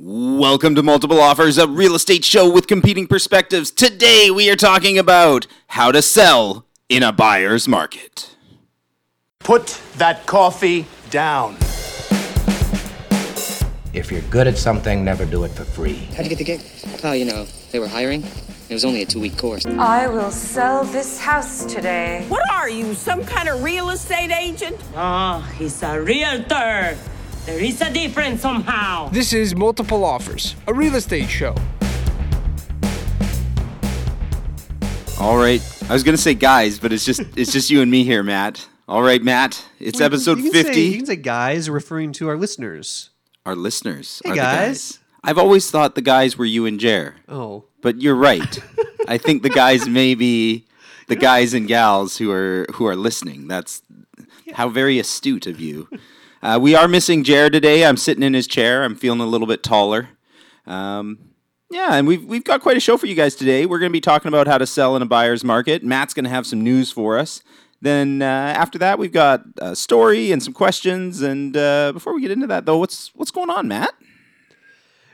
Welcome to Multiple Offers, a real estate show with competing perspectives. Today we are talking about how to sell in a buyer's market. Put that coffee down. If you're good at something, never do it for free. How'd you get the gig? Oh, you know, they were hiring. It was only a two week course. I will sell this house today. What are you, some kind of real estate agent? Oh, he's a realtor. There is a difference somehow. This is Multiple Offers, a real estate show. All right, I was gonna say guys, but it's just it's just you and me here, Matt. All right, Matt, it's Well, episode you can say- fifty. you can say guys referring to our listeners. Our listeners, Hey, are the guys. I've always thought the guys were you and Jer, Oh, but you're right. I think the guys may be the guys and gals who are who are listening. That's how very astute of you. Uh, we are missing Jared today. I'm sitting in his chair. I'm feeling a little bit taller. Um, yeah, and we've we've got quite a show for you guys today. We're going to be talking about how to sell in a buyer's market. Matt's going to have some news for us. Then uh, after that, we've got a story and some questions. And uh, before we get into that, though, what's what's going on, Matt?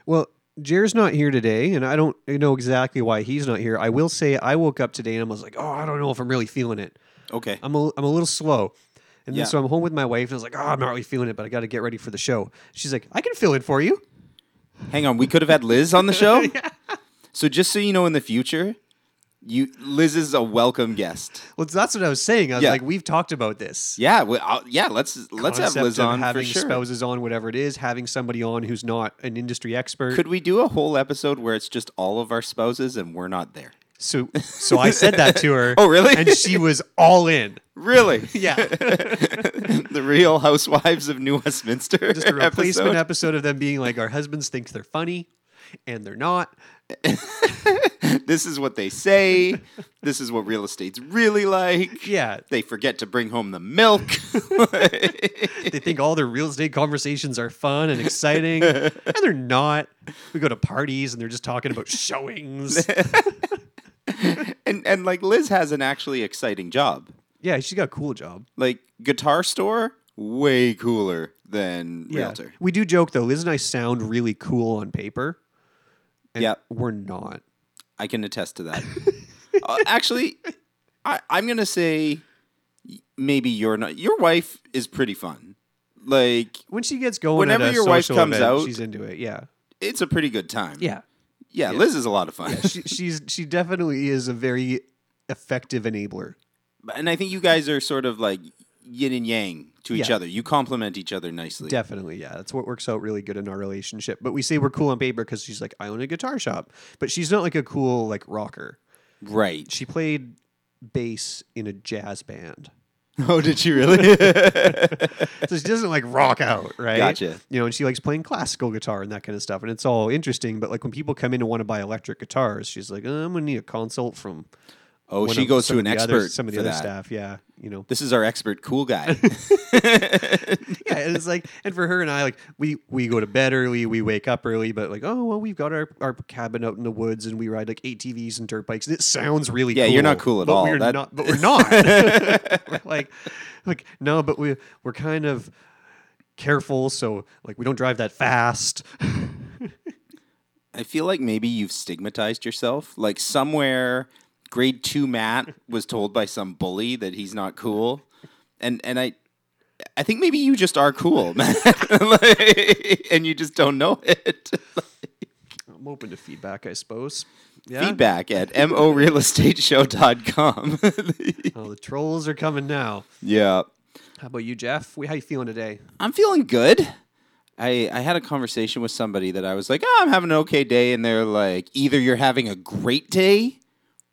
well, Jared's not here today, and I don't know exactly why he's not here. I will say I woke up today and I was like, oh, I don't know if I'm really feeling it. Okay. I'm a, I'm a little slow. And Yeah. then so I'm home with my wife, and I was like, oh, I'm not really feeling it, but I got to get ready for the show. She's like, I can fill it for you. Hang on, we could have had Liz on the show. So just so you know, in the future, you Liz is a welcome guest. Well, that's what I was saying. I was Yeah. like, we've talked about this. Yeah, well, I'll, uh, yeah. Let's let's have Concept Liz of on having for sure. spouses on, whatever it is, having somebody on who's not an industry expert. Could we do a whole episode where it's just all of our spouses and we're not there? So, so I said that to her. Oh, really? And she was all in. Really? Yeah. the Real Housewives of New Westminster. just a replacement episode. episode of them being like our husbands think they're funny and they're not This is what they say. this is what real estate's really like. yeah They forget to bring home the milk. they think all their real estate conversations are fun and exciting and they're not we go to parties and they're just talking about showings and and like Liz has an actually exciting job. yeah she's got a cool job Like guitar store, way cooler than realtor. we do joke though liz and i sound really cool on paper and Yep. we're not I can attest to that. uh, actually, I, I'm gonna say maybe you're not. Your wife is pretty fun. Like when she gets going Whenever your wife comes event, out- she's into it yeah it's a pretty good time. yeah yeah. Liz is a lot of fun. she, she's she definitely is a very effective enabler and I think you guys are sort of like yin and yang to each Yeah. other. You complement each other nicely. Definitely, yeah. That's what works out really good in our relationship. But we say we're cool on paper because she's like, I own a guitar shop. But she's not like a cool like rocker. Right. She played bass in a jazz band. Oh, did she really? So she doesn't like rock out, right? Gotcha. You know, and she likes playing classical guitar and that kind of stuff. And it's all interesting. But like when people come in and want to buy electric guitars, she's like, oh, I'm gonna need a consult from oh, she of goes to an expert other, some of the other that. staff. Yeah. You know. This is our expert cool guy. yeah, and it's like, and for her and I, like, we we go to bed early, we wake up early, but like, oh well, we've got our, our cabin out in the woods, and we ride like ATVs and dirt bikes, and it sounds really Yeah, cool. you're not cool at all. We're That- not, but we're not. We're like, like no, but we we're kind of careful, so like we don't drive that fast. I feel like maybe you've stigmatized yourself. Like somewhere, grade two Matt was told by some bully that he's not cool, and and I, I think maybe you just are cool, Like, and you just don't know it. I'm open to feedback, I suppose. Yeah. Feedback at morealestateshow.com. Oh, the trolls are coming now. yeah, How about you, Jeff? We, how you feeling today? I'm feeling good. I, I had a conversation with somebody that I was like, oh, I'm having an okay day. And they're like, either you're having a great day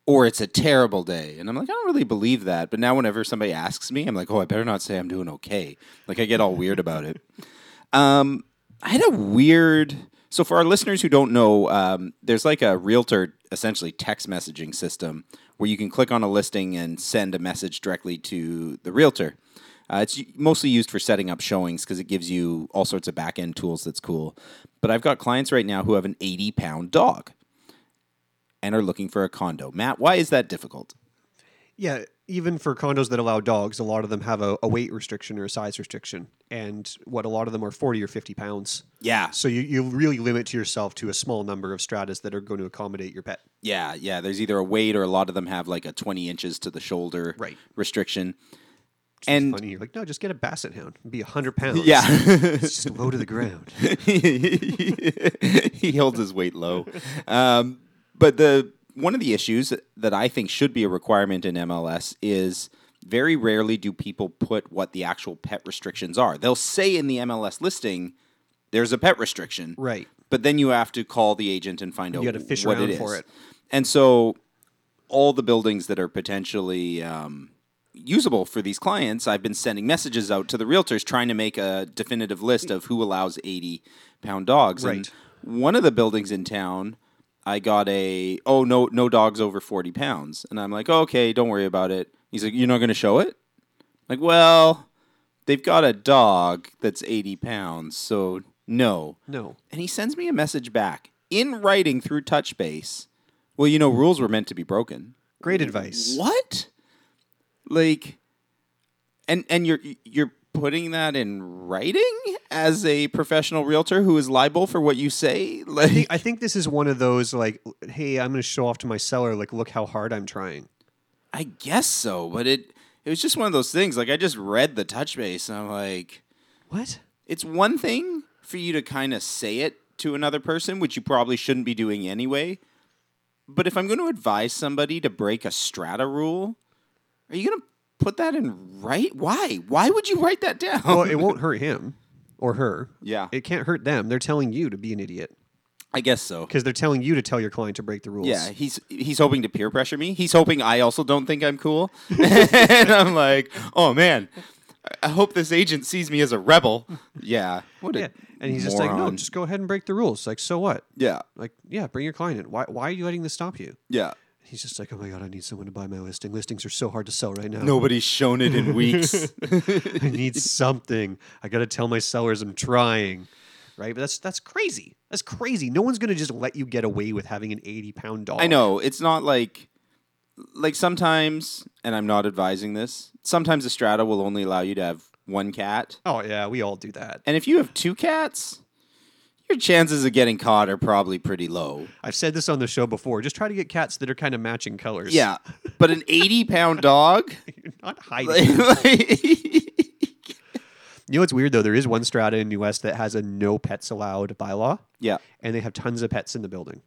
or it's a terrible day. And I'm like, I don't really believe that. But now, whenever somebody asks me, I'm like, oh, I better not say I'm doing okay. Like, I get all weird about it. Um, I had a weird. So, for our listeners who don't know, um, there's like a realtor essentially text messaging system where you can click on a listing and send a message directly to the realtor. Uh, it's mostly used for setting up showings because it gives you all sorts of back end tools that's cool. But I've got clients right now who have an 80 pound dog and are looking for a condo. Matt, why is that difficult? Yeah, even for condos that allow dogs, a lot of them have a, a weight restriction or a size restriction, and what a lot of them are forty or fifty pounds. Yeah. So you, you really limit yourself to a small number of stratas that are going to accommodate your pet. Yeah, yeah. There's either a weight or a lot of them have like a 20 inches to the shoulder Right. restriction. It's And funny, you're like, no, just get a basset hound. It'd be hundred pounds. yeah, it's just low to the ground. he holds his weight low. Um, but the one of the issues that I think should be a requirement in MLS is very rarely do people put what the actual pet restrictions are. They'll say in the MLS listing there's a pet restriction, Right. But then you have to call the agent and find out gotta fish what around it is. for it. And so all the buildings that are potentially um, usable for these clients, I've been sending messages out to the realtors trying to make a definitive list of who allows 80 pound dogs. Right. And one of the buildings in town, I got a, oh, no, no dogs over 40 pounds. And I'm like, oh, okay, don't worry about it. He's like, you're not going to show it? Like, well, they've got a dog that's 80 pounds, so no. No. And he sends me a message back in writing through Touchbase. Well, you know, rules were meant to be broken. Great advice. What? Like, and and you're you're putting that in writing as a professional realtor who is liable for what you say. I think, I think this is one of those like, hey, I'm going to show off to my seller, like, look how hard I'm trying. I guess so, but it it was just one of those things. Like, I just read the Touchbase, and I'm like, What? it's one thing for you to kind of say it to another person, which you probably shouldn't be doing anyway. But if I'm going to advise somebody to break a strata rule, are you going to put that in right? Why? Why would you write that down? Well, it won't hurt him or her. Yeah. It can't hurt them. They're telling you to be an idiot I guess so. because they're telling you to tell your client to break the rules. Yeah, he's he's hoping to peer pressure me. He's hoping I also don't think I'm cool. and I'm like, oh man, I hope this agent sees me as a rebel. Yeah, what Yeah. And he's just like, no, moron. just go ahead and break the rules. Like, so what? yeah, Like, yeah, bring your client in. Why, why are you letting this stop you? yeah. He's just like, oh my God, I need someone to buy my listing. Listings are so hard to sell right now. Nobody's shown it in weeks. I need something. I got to tell my sellers I'm trying. Right? But that's that's crazy. That's crazy. No one's going to just let you get away with having an 80 pound dog. I know it's not like like sometimes, and I'm not advising this. Sometimes a strata will only allow you to have one cat, Oh, yeah, we all do that. and if you have two cats, your chances of getting caught are probably pretty low. I've said this on the show before. Just try to get cats that are kind of matching colors. Yeah, but an 80 pound dog. You're not hiding. like- You know what's weird though? There is one strata in New West that has a no pets allowed bylaw, yeah, and they have tons of pets in the building.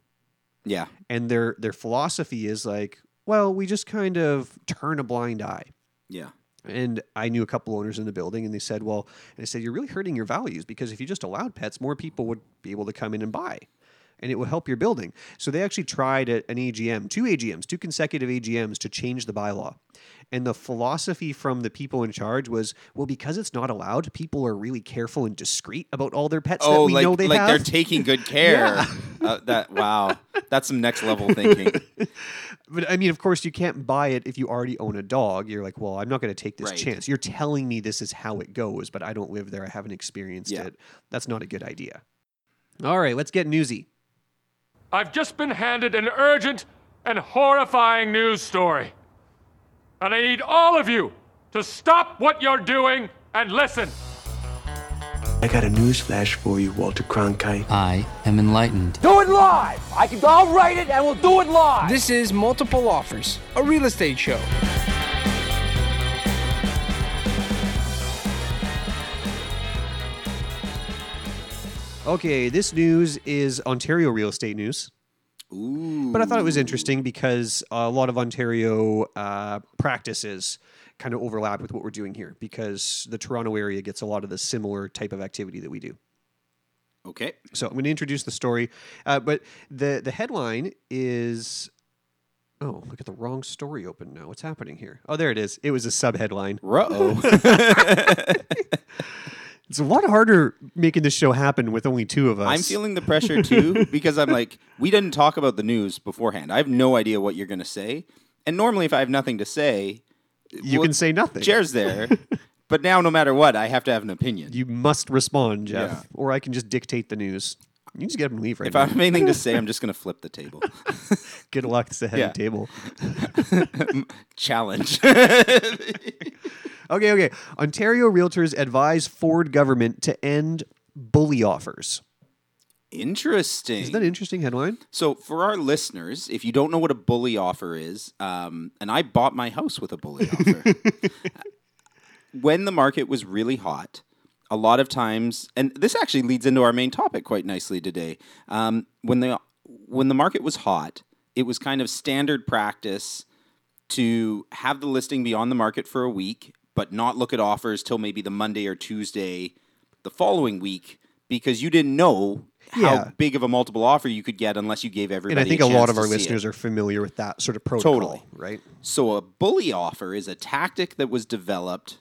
yeah, And their their philosophy is like, well, we just kind of turn a blind eye. yeah. And I knew a couple owners in the building, and they said, "Well," and I said, "You're really hurting your values because if you just allowed pets, more people would be able to come in and buy, and it will help your building." So they actually tried an AGM, two AGMs, two consecutive AGMs, to change the bylaw. And the philosophy from the people in charge was, "Well, because it's not allowed, people are really careful and discreet about all their pets Oh, that we like know they like have." they're taking good care. uh, that wow, that's some next level thinking. But I mean, of course, you can't buy it if you already own a dog. You're like, well, I'm not going to take this Right. chance. You're telling me this is how it goes, but I don't live there. I haven't experienced Yeah. it. That's not a good idea. All right, let's get newsy. I've just been handed an urgent and horrifying news story. And I need all of you to stop what you're doing and listen. I got a news flash for you, Walter Cronkite. I am enlightened. Do it live. I can. I'll write it, and we'll do it live. This is Multiple Offers, a real estate show. Okay, this news is Ontario real estate news. Ooh, But I thought it was interesting because a lot of Ontario uh, practices kind of overlap with what we're doing here because the Toronto area gets a lot of the similar type of activity that we do. okay. So I'm going to introduce the story, uh, but the the headline is. Oh, look at the wrong story open now. What's happening here? Oh, there it is. It was a sub headline. Uh-oh. It's a lot harder making this show happen with only two of us. I'm feeling the pressure too because I'm like, we didn't talk about the news beforehand. I have no idea what you're going to say. And normally, if I have nothing to say, You well, can say nothing. Chair's there. but now, no matter what, I have to have an opinion. You must respond, Jeff, Yeah. or I can just dictate the news. You just get up and leave right if now. I have anything to say, I'm just going to flip the table. Good luck. It's a heavy Yeah. table. Challenge. Okay, okay. Ontario realtors advise Ford government to end bully offers. Interesting. Isn't that an interesting headline? So, for our listeners, if you don't know what a bully offer is, um, and I bought my house with a bully offer. when the market was really hot, a lot of times, and this actually leads into our main topic quite nicely today. Um, when the when the market was hot, it was kind of standard practice to have the listing be on the market for a week, but not look at offers till maybe the Monday or Tuesday the following week because you didn't know how Yeah. big of a multiple offer you could get unless you gave everybody. And. I think a, lot of our see it. listeners are familiar with that sort of protocol, Totally. right? So a bully offer is a tactic that was developed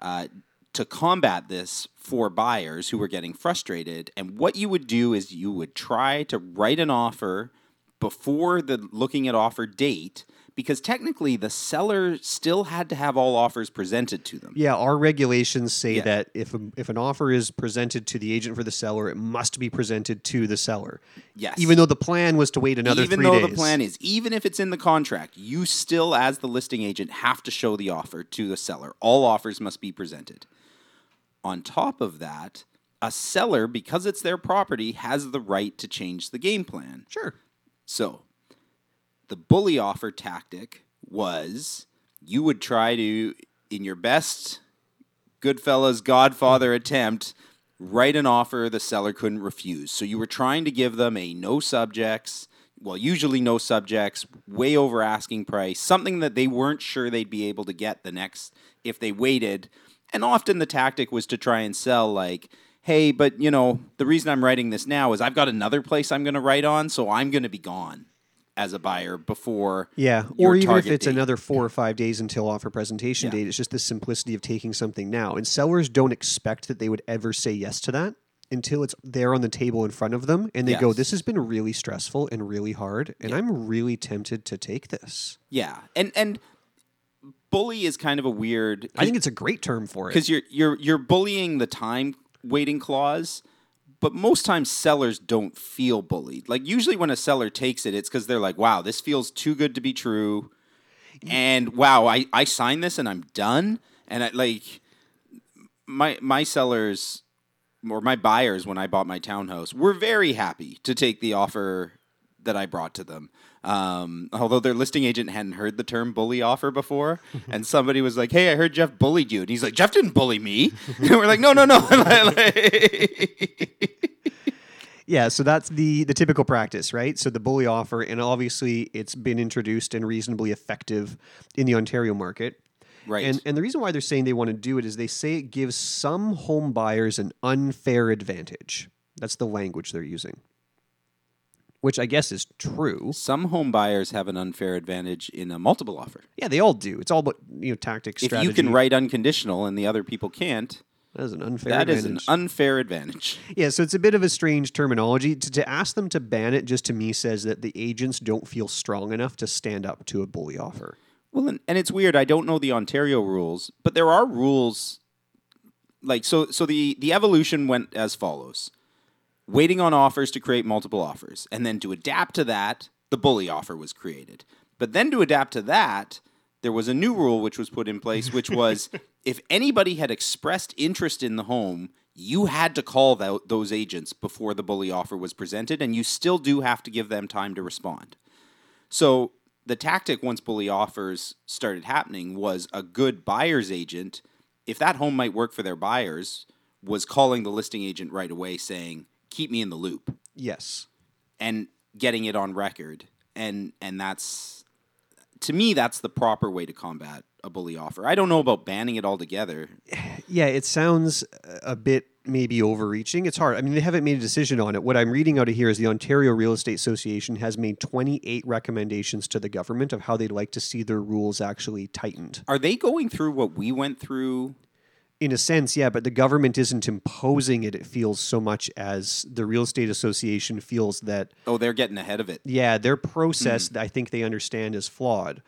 uh, to combat this for buyers who were getting frustrated. And what you would do is you would try to write an offer before the looking at offer date because technically the seller still had to have all offers presented to them. Yeah, our regulations say Yeah. that if a, if an offer is presented to the agent for the seller, it must be presented to the seller. Yes. Even though the plan was to wait another even though days. the plan is even if it's in the contract you still as the listing agent have to show the offer to the seller all offers must be presented on top of that a seller because it's their property has the right to change the game plan Sure. so the bully offer tactic was you would try to in your best goodfellas godfather attempt write an offer the seller couldn't refuse. So you were trying to give them a no subjects well usually no subjects way over asking price something that they weren't sure they'd be able to get the next if they waited. And often the tactic was to try and sell like hey but you know the reason i'm writing this now is i've got another place i'm going to write on so i'm going to be gone as a buyer before Yeah, or even if it's date. another four or five days until offer presentation Yeah. date, it's just the simplicity of taking something now. And sellers don't expect that they would ever say yes to that until it's there on the table in front of them, and they go, "This has been really stressful and really hard, and I'm really tempted to take this." yeah and and bully is kind of a weird I think it's a great term for it. because you're you're you're bullying the time waiting clause but most times sellers don't feel bullied. Like usually when a seller takes it it's because they're like wow this feels too good to be true. Mm-hmm. And wow i i signed this and i'm done. And I, like my my sellers or my buyers when i bought my townhouse were very happy to take the offer that i brought to them um, although their listing agent hadn't heard the term bully offer before, and somebody was like, "Hey, I heard Jeff bullied you," and he's like, "Jeff didn't bully me," and we're like, "No, no, no." Yeah, so that's the the typical practice, right? So the bully offer, and obviously it's been introduced and reasonably effective in the Ontario market. Right. And and the reason why they're saying they want to do it is they say it gives some home buyers an unfair advantage. That's the language they're using. Which I guess is true. Some home buyers have an unfair advantage in a multiple offer. Yeah, they all do. It's all about you know tactics. If you can write unconditional and the other people can't, that is an unfair. that is advantage. an unfair advantage. Yeah, so it's a bit of a strange terminology. To, to ask them to ban it just to me says that the agents don't feel strong enough to stand up to a bully offer. Well, and, and it's weird. I don't know the Ontario rules, but there are rules. Like so, so the the evolution went as follows: waiting on offers to create multiple offers, and then to adapt to that, the bully offer was created. But then to adapt to that, there was a new rule which was put in place, which was if anybody had expressed interest in the home, you had to call tho- those agents before the bully offer was presented, and you still do have to give them time to respond. So the tactic once bully offers started happening was a good buyer's agent, if that home might work for their buyers, was calling the listing agent right away saying, "Keep me in the loop." Yes. and getting it on record. And and that's to me that's the proper way to combat a bully offer. I don't know about banning it altogether. Yeah, it sounds a bit maybe overreaching. It's hard. I mean, they haven't made a decision on it. What I'm reading out of here is the Ontario Real Estate Association has made 28 recommendations to the government of how they'd like to see their rules actually tightened. Are they going through what we went through? In a sense, yeah, but the government isn't imposing it, it feels so much as the Real Estate Association feels that Oh, they're getting ahead of it. Yeah, their process, mm-hmm. I think they understand is flawed.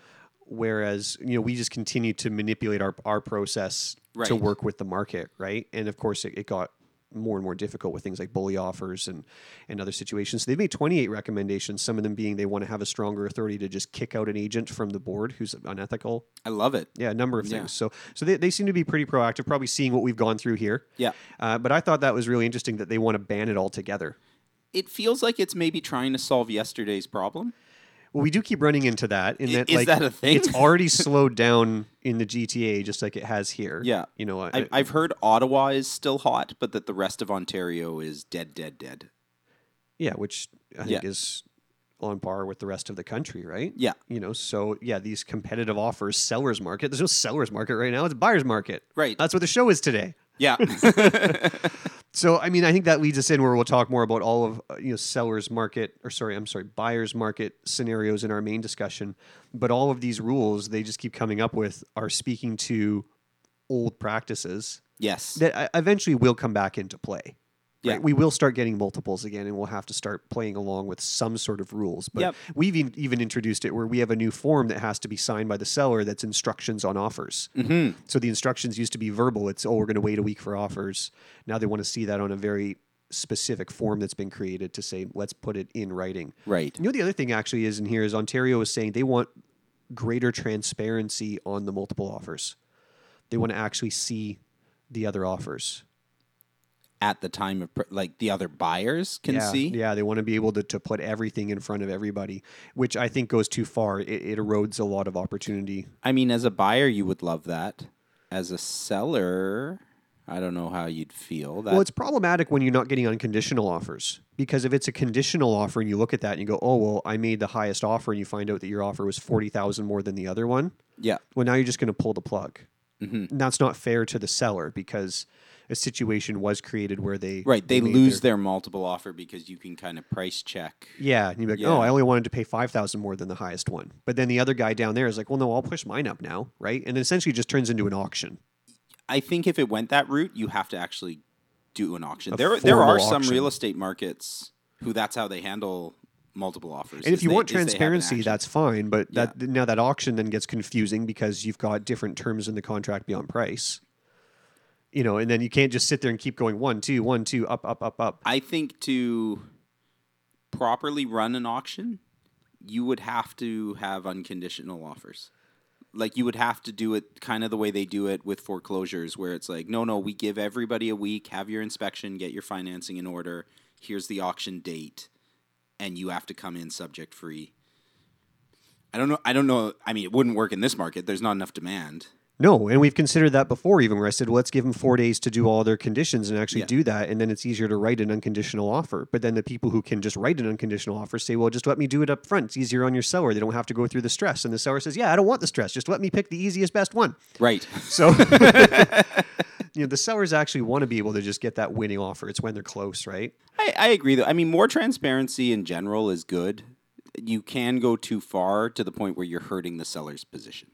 Whereas, you know, we just continue to manipulate our, our process to work with the market, right? And of course, it, it got more and more difficult with things like bully offers and and other situations. So they've made 28 recommendations. Some of them being they want to have a stronger authority to just kick out an agent from the board who's unethical. I love it. Yeah, a number of Yeah. things. So so they, they seem to be pretty proactive, probably seeing what we've gone through here. Yeah. Uh, but I thought that was really interesting that they want to ban it altogether. It feels like it's maybe trying to solve yesterday's problem. Well, we do keep running into that. In that, is like, that a thing? It's already slowed down in the GTA, just like it has here. Yeah. you know, I, I've, I've heard Ottawa is still hot, but that the rest of Ontario is dead, dead, dead. yeah, which I think Yeah. is on par with the rest of the country, right? Yeah. you know, so yeah, these competitive offers, sellers market. There's no sellers market right now; it's buyers market. Right. That's what the show is today. Yeah. So, I mean, I think that leads us in where we'll talk more about all of uh, you know sellers market, or sorry, I'm sorry, buyers market scenarios in our main discussion. But all of these rules they just keep coming up with are speaking to old practices yes. that uh, eventually will come back into play. Yeah. Right? We will start getting multiples again, and we'll have to start playing along with some sort of rules. But Yep. we've even, even introduced it where we have a new form that has to be signed by the seller that's instructions on offers. Mhm. So the instructions used to be verbal. It's, oh, we're going to wait a week for offers. Now they want to see that on a very specific form that's been created to say, let's put it in writing. Right. You know, the other thing actually is in here is Ontario is saying they want greater transparency on the multiple offers. They want to actually see the other offers. At the time of, pr- like, the other buyers can yeah, see. Yeah, they want to be able to, to put everything in front of everybody, which I think goes too far. It, it erodes a lot of opportunity. I mean, as a buyer, you would love that. As a seller, I don't know how you'd feel. That well, it's problematic when you're not getting unconditional offers because if it's a conditional offer and you look at that and you go, "Oh, well, I made the highest offer," and you find out that your offer was forty thousand more than the other one, yeah. well, now you're just going to pull the plug. Mhm. And that's not fair to the seller because a situation was created where they Right. They, made lose their- their multiple offer because you can kind of price check. Yeah, and you'd be like, oh, Yeah. oh, I only wanted to pay five thousand more than the highest one. But then the other guy down there is like, well, no, I'll push mine up now, right? And it essentially just turns into an auction. I think if it went that route, you have to actually do an auction. A there, there are some auction. real estate markets who that's how they handle multiple offers. And if you they- want is they have an transparency, that's fine. But that now that auction then gets confusing because you've got different terms in the contract beyond price. You know, and then you can't just sit there and keep going one, two, one, two, up, up, up, up. I think to properly run an auction, you would have to have unconditional offers. Like you would have to do it kind of the way they do it with foreclosures, where it's like, no, no, we give everybody a week, have your inspection, get your financing in order. Here's the auction date, and you have to come in subject free. I don't know. I don't know. I mean, it wouldn't work in this market. There's not enough demand. No, and we've considered that before, even where I said, well, let's give them four days to do all their conditions and actually Yeah. do that. And then it's easier to write an unconditional offer. But then the people who can just write an unconditional offer say, well, just let me do it up front. It's easier on your seller. They don't have to go through the stress. And the seller says, yeah, I don't want the stress. Just let me pick the easiest, best one. Right. So, you know, the sellers actually want to be able to just get that winning offer. It's when they're close, right? I, I agree though. I mean, more transparency in general is good. You can go too far to the point where you're hurting the seller's position.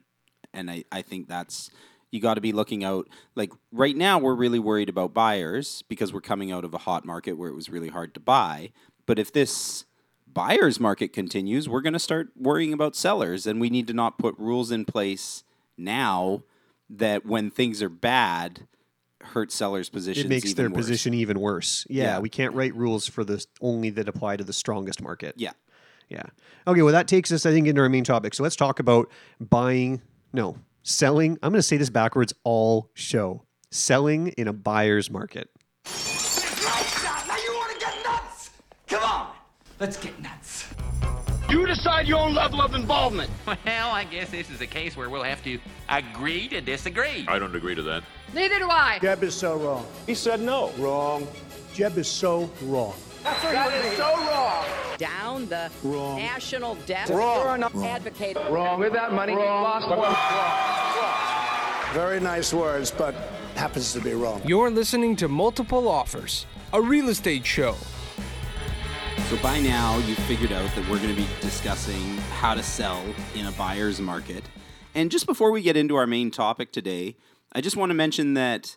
And I, I think that's you got to be looking out. Like right now, we're really worried about buyers because we're coming out of a hot market where it was really hard to buy. But if this buyer's market continues, we're going to start worrying about sellers. And we need to not put rules in place now that when things are bad, hurt sellers' positions. it makes even their worse. position even worse. Yeah, Yeah. we can't write rules for this only that apply to the strongest market. Yeah. Yeah. Okay, well, that takes us, I think, into our main topic. So let's talk about buying, no, selling. I'm going to say this backwards all show. Selling in a buyer's market. Now you want to get nuts? Come on, let's get nuts. You decide your own level of involvement. Well, I guess this is a case where we'll have to agree to disagree. I don't agree to that. Neither do I. Jeb is so wrong. He said no. Wrong. Jeb is so wrong. That's that is so wrong. Down the Wrong. national debt. Wrong. You're an advocate. Wrong with that money. Lost one. Very nice words, but happens to be wrong. You're listening to Multiple Offers, a real estate show. So by now, you've figured out that we're going to be discussing how to sell in a buyer's market. And just before we get into our main topic today, I just want to mention that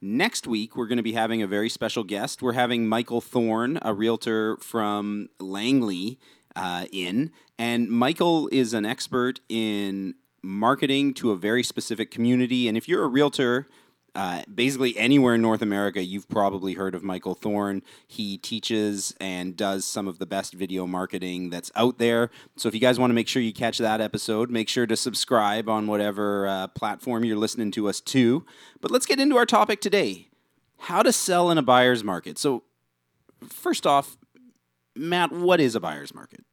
next week we're going to be having a very special guest. We're having Michael Thorne, a realtor from Langley, uh, in. And Michael is an expert in marketing to a very specific community. And if you're a realtor, Uh, basically, anywhere in North America, you've probably heard of Michael Thorne. He teaches and does some of the best video marketing that's out there. So, if you guys want to make sure you catch that episode, make sure to subscribe on whatever uh, platform you're listening to us to. But let's get into our topic today how to sell in a buyer's market. So, first off, Matt, what is a buyer's market?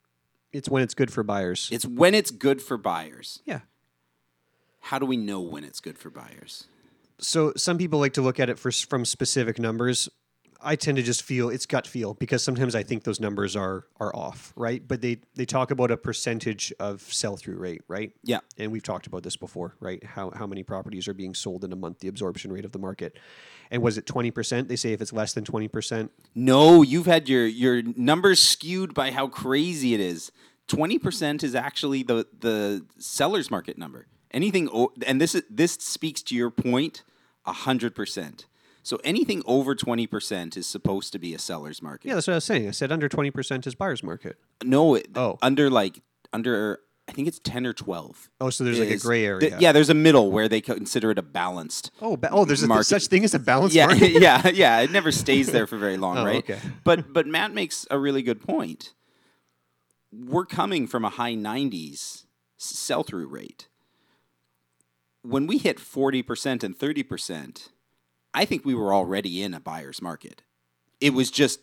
It's when it's good for buyers. It's when it's good for buyers. Yeah. How do we know when it's good for buyers? So some people like to look at it for, from specific numbers. I tend to just feel it's gut feel because sometimes I think those numbers are are off, right? But they they talk about a percentage of sell through rate, right? Yeah. And we've talked about this before, right? How how many properties are being sold in a month, the absorption rate of the market. And was it 20%? They say if it's less than 20%. No, you've had your your numbers skewed by how crazy it is. 20% is actually the the seller's market number. Anything o- and this is, this speaks to your point 100%. So anything over 20% is supposed to be a seller's market. Yeah, that's what I was saying. I said under 20% is buyer's market. No, it, Oh. under like under I think it's 10 or 12. Oh, so there's like a is- gray th- area. yeah, there's a middle where they consider it a balanced. Oh, ba- oh, there's a, market. such thing as a balanced yeah, market. yeah, yeah. It never stays there for very long, Oh, right? okay. But but Matt makes a really good point. We're coming from a high 90s sell through rate. When we hit 40% and 30%, I think we were already in a buyer's market. It was just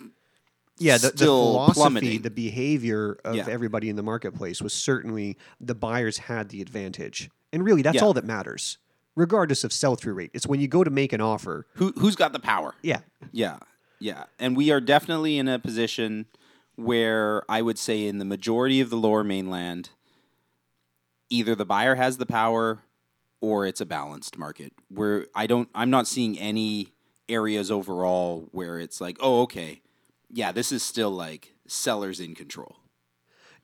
yeah, the, the still philosophy, plummeting. the behavior of Yeah. everybody in the marketplace was certainly the buyers had the advantage. And really, that's Yeah. all that matters, regardless of sell through rate. It's when you go to make an offer. Who who's got the power? Yeah. Yeah. Yeah. And we are definitely in a position where I would say in the majority of the lower mainland, either the buyer has the power or it's a balanced market. Where I don't I'm not seeing any areas overall where it's like, oh, okay, yeah, this is still like sellers in control.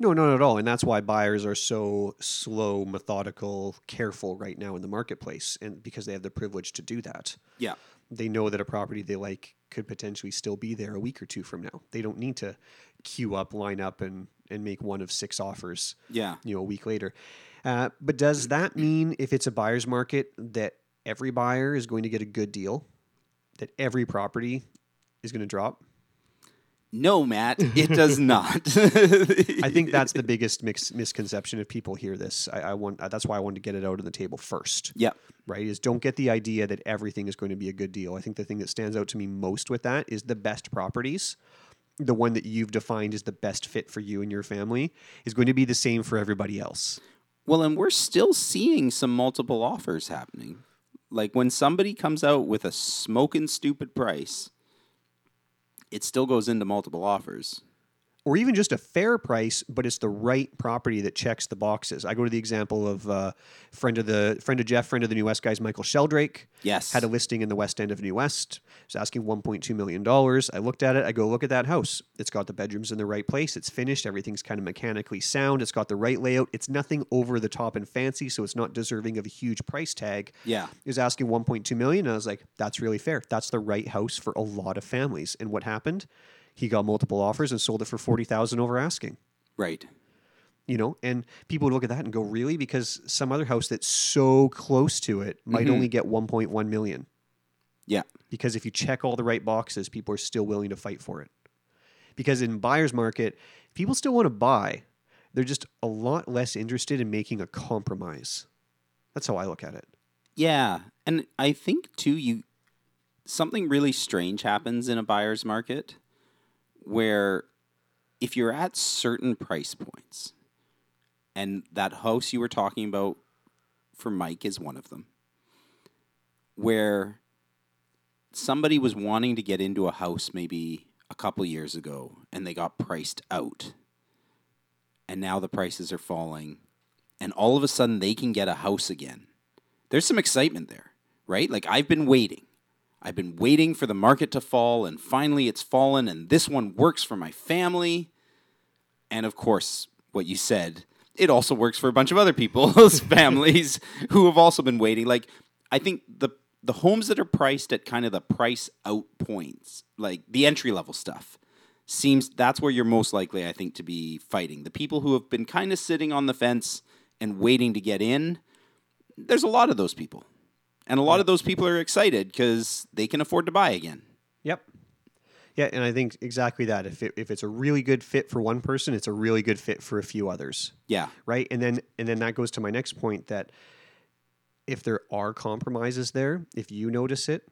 No, not at all. And that's why buyers are so slow, methodical, careful right now in the marketplace, and because they have the privilege to do that. Yeah. They know that a property they like could potentially still be there a week or two from now. They don't need to queue up, line up, and and make one of six offers. Yeah. you know, a week later. Uh, but does that mean if it's a buyer's market that every buyer is going to get a good deal? That every property is going to drop? No, Matt, it does not. I think that's the biggest mix, misconception if people hear this. I, I want that's why I wanted to get it out on the table first. Yeah. Right. Is don't get the idea that everything is going to be a good deal. I think the thing that stands out to me most with that is the best properties. The one that you've defined as the best fit for you and your family is going to be the same for everybody else. Well, and we're still seeing some multiple offers happening. Like when somebody comes out with a smoking stupid price, it still goes into multiple offers. Or even just a fair price, but it's the right property that checks the boxes. I go to the example of uh, friend of the friend of Jeff, friend of the New West guys, Michael Sheldrake. Yes. had a listing in the West End of New West. Was asking 1.2 million dollars. I looked at it. I go look at that house. It's got the bedrooms in the right place. It's finished. Everything's kind of mechanically sound. It's got the right layout. It's nothing over the top and fancy, so it's not deserving of a huge price tag. Yeah. He was asking 1.2 million. And I was like, that's really fair. That's the right house for a lot of families. And what happened? He got multiple offers and sold it for 40,000 over asking. Right. You know, and people would look at that and go, really? Because some other house that's so close to it might Mhm. only get 1.1 million. Yeah. Because if you check all the right boxes, people are still willing to fight for it. Because in buyer's market, people still want to buy. They're just a lot less interested in making a compromise. That's how I look at it. Yeah. And I think too you something really strange happens in a buyer's market where if you're at certain price points and that house you were talking about for Mike is one of them where somebody was wanting to get into a house maybe a couple years ago and they got priced out and now the prices are falling and all of a sudden they can get a house again there's some excitement there, right? Like I've been waiting. I've been waiting for the market to fall, and finally it's fallen, and this one works for my family. And of course, what you said, it also works for a bunch of other people's families who have also been waiting. Like I think the the homes that are priced at kind of the price out points, like the entry level stuff, seems that's where you're most likely, I think, to be fighting. The people who have been kind of sitting on the fence and waiting to get in, there's a lot of those people. And a lot oh. of those people are excited because they can afford to buy again. Yep. Yeah, and I think exactly that. If it, if it's a really good fit for one person, it's a really good fit for a few others. Yeah. Right. And then and then that goes to my next point that if there are compromises there, if you notice it,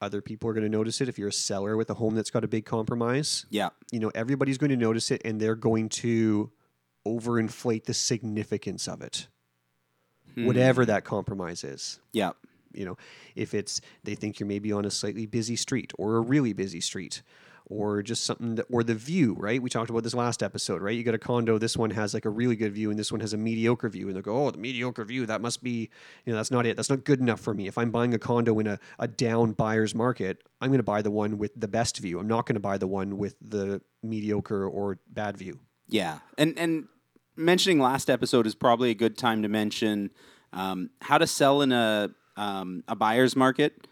other people are going to notice it. If you're a seller with a home that's got a big compromise, Yeah. you know everybody's going to notice it, and they're going to overinflate the significance of it, hmm. whatever that compromise is. Yeah. You know, if it's they think you're maybe on a slightly busy street or a really busy street or just something that or the view, right? We talked about this last episode, right? You got a condo, this one has like a really good view and this one has a mediocre view and they go, "Oh, the mediocre view, that must be, you know, that's not it. That's not good enough for me. If I'm buying a condo in a, a down buyer's market, I'm going to buy the one with the best view. I'm not going to buy the one with the mediocre or bad view." Yeah, and and mentioning last episode is probably a good time to mention um, how to sell in a um, a buyer's market.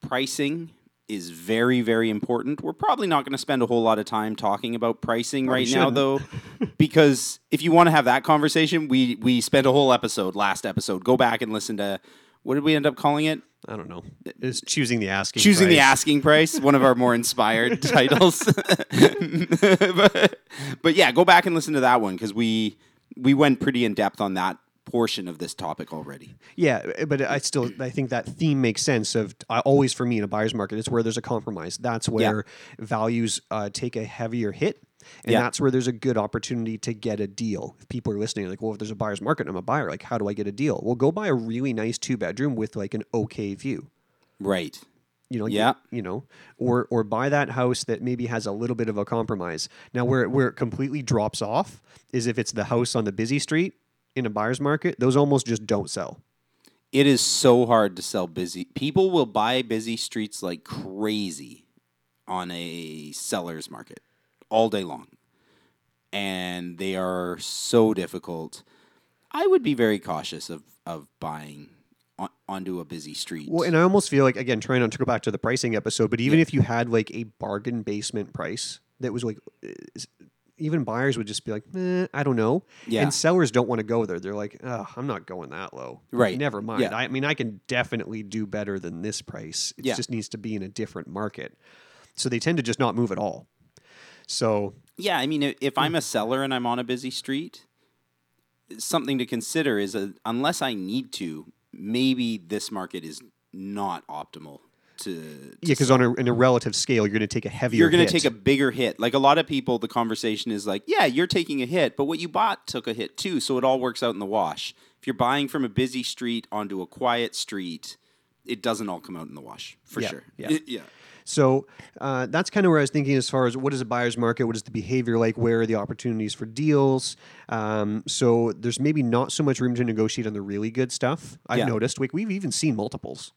Pricing is very very important. We're probably not going to spend a whole lot of time talking about pricing Probably right now, shouldn't. though, because if you want to have that conversation, we we spent a whole episode last episode. Go back and listen to what did we end up calling it? I don't know. It's choosing the asking price. Choosing the asking price, one of our more inspired titles. but, but yeah, go back and listen to that one because we we went pretty in depth on that portion of this topic already. Yeah, eh, but I still I think that theme makes sense. Of I always for me in a buyer's market, it's where there's a compromise. That's where values uh, take a heavier hit, and Yeah. that's where there's a good opportunity to get a deal. If people are listening, like, well, if there's a buyer's market, and I'm a buyer. Like, how do I get a deal? Well, go buy a really nice two bedroom with like an okay view. Right. You know, Yeah. you, you know, or or buy that house that maybe has a little bit of a compromise. Now, where it, where it completely drops off is if it's the house on the busy street in a buyer's market. Those almost just don't sell. It is so hard to sell busy. People will buy busy streets like crazy on a seller's market all day long. And they are so difficult. I would be very cautious of, of buying on, onto a busy street. Well, and I almost feel like again trying not to go back to the pricing episode, but even if you had like a bargain basement price that was like, is- even buyers would just be like, eh, I don't know. Yeah. And sellers don't want to go there. They're like, oh, I'm not going that low. Right. Never mind. Yeah. I mean, I can definitely do better than this price. It Yeah. just needs to be in a different market. So they tend to just not move at all. So Yeah, I mean, if I'm a seller and I'm on a busy street, something to consider is a, unless I need to, maybe this market is not optimal to. yeah, because on a, in a relative scale, you're going to take a heavier. You're going to take a bigger hit. Like a lot of people, the conversation is like, yeah, you're taking a hit, but what you bought took a hit too, so it all works out in the wash. If you're buying from a busy street onto a quiet street, it doesn't all come out in the wash for Yeah, sure. yeah. yeah. So uh, that's kind of where I was thinking as far as what is a buyer's market, what is the behavior like, where are the opportunities for deals. Um, so there's maybe not so much room to negotiate on the really good stuff. I've Yeah. noticed. Like we've even seen multiples.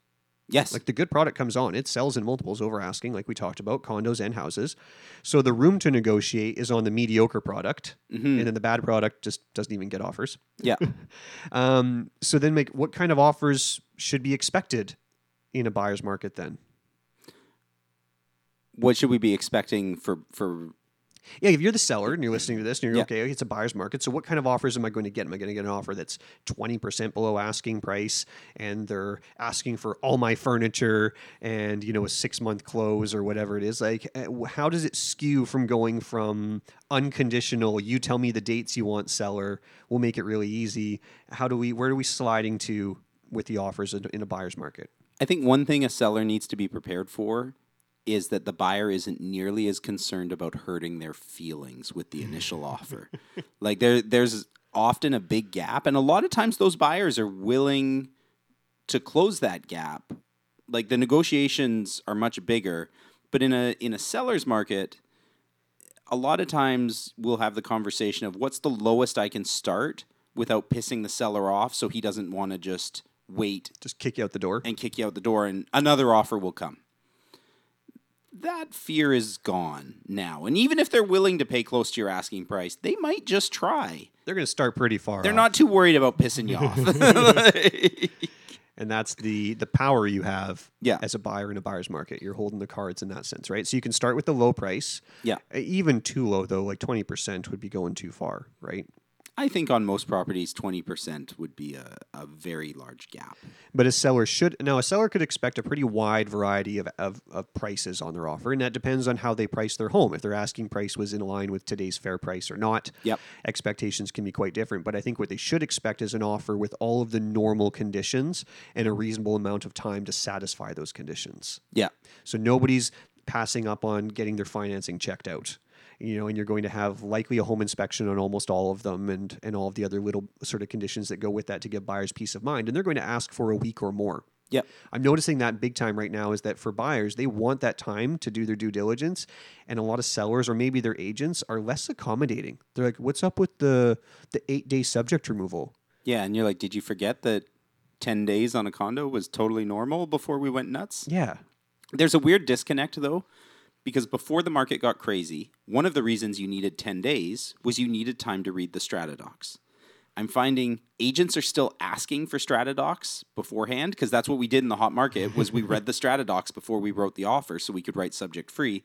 Yes. Like the good product comes on, it sells in multiples over asking, like we talked about, condos and houses. So the room to negotiate is on the mediocre product, Mhm. and then the bad product just doesn't even get offers. Yeah. Um, so then, make what kind of offers should be expected in a buyer's market then? what should we be expecting for for Yeah, if you're the seller and you're listening to this and you're Yeah. okay, it's a buyer's market. So what kind of offers am I going to get? Am I going to get an offer that's 20% below asking price and they're asking for all my furniture and, you know, a 6-month close or whatever it is? Like uh, how does it skew from going from unconditional, you tell me the dates you want seller, we'll make it really easy. How do we where are we sliding to with the offers in a buyer's market? I think one thing a seller needs to be prepared for is that the buyer isn't nearly as concerned about hurting their feelings with the initial offer. Like there there's often a big gap and a lot of times those buyers are willing to close that gap. Like the negotiations are much bigger, but in a in a seller's market a lot of times we'll have the conversation of what's the lowest I can start without pissing the seller off so he doesn't want to just wait Just kick you out the door. and kick you out the door and another offer will come. That fear is gone now. And even if they're willing to pay close to your asking price, they might just try. They're going to start pretty far. They're off. not too worried about pissing you off. and that's the the power you have Yeah. as a buyer in a buyer's market you're holding the cards in that sense right so you can start with the low price Yeah. Even too low though like 20% would be going too far right I think on most properties, 20% would be a, a very large gap. But a seller should now a seller could expect a pretty wide variety of, of, of prices on their offer, and that depends on how they price their home. If their asking price was in line with today's fair price or not, Yep. expectations can be quite different. But I think what they should expect is an offer with all of the normal conditions and a reasonable amount of time to satisfy those conditions. Yeah. So nobody's passing up on getting their financing checked out. You know, and you're going to have likely a home inspection on almost all of them and and all of the other little sort of conditions that go with that to give buyers peace of mind. And they're going to ask for a week or more. Yep. I'm noticing that big time right now is that for buyers, they want that time to do their due diligence. And a lot of sellers or maybe their agents are less accommodating. They're like, what's up with the the eight day subject removal? Yeah, and you're like, did you forget that 10 days on a condo was totally normal before we went nuts? Yeah. There's a weird disconnect though, because before the market got crazy, one of the reasons you needed 10 days was you needed time to read the strata docs. I'm finding agents are still asking for strata docs beforehand because that's what we did in the hot market was we read the strata docs before we wrote the offer so we could write subject free.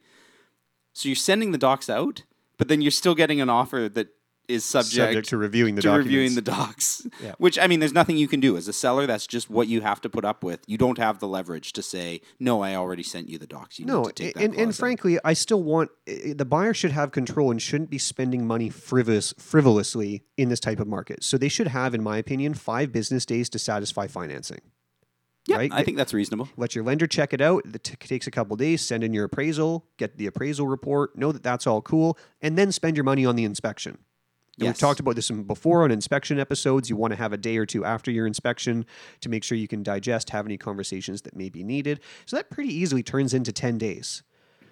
So you're sending the docs out, but then you're still getting an offer that is subject, Subject to reviewing the to reviewing the docs. Yeah. Which I mean, there's nothing you can do as a seller. That's just what you have to put up with. You don't have the leverage to say, "No, I already sent you the docs." You no, need to take that and, and out." frankly, I still want the buyer should have control and shouldn't be spending money frivolous, frivolously in this type of market. So they should have, in my opinion, five business days to satisfy financing. yeah, right? I think that's reasonable. Let your lender check it out. It t- takes a couple days. Send in your appraisal. Get the appraisal report. Know that that's all cool, and then spend your money on the inspection. And Yes. We've talked about this before on inspection episodes. You want to have a day or two after your inspection to make sure you can digest, have any conversations that may be needed. So that pretty easily turns into 10 days.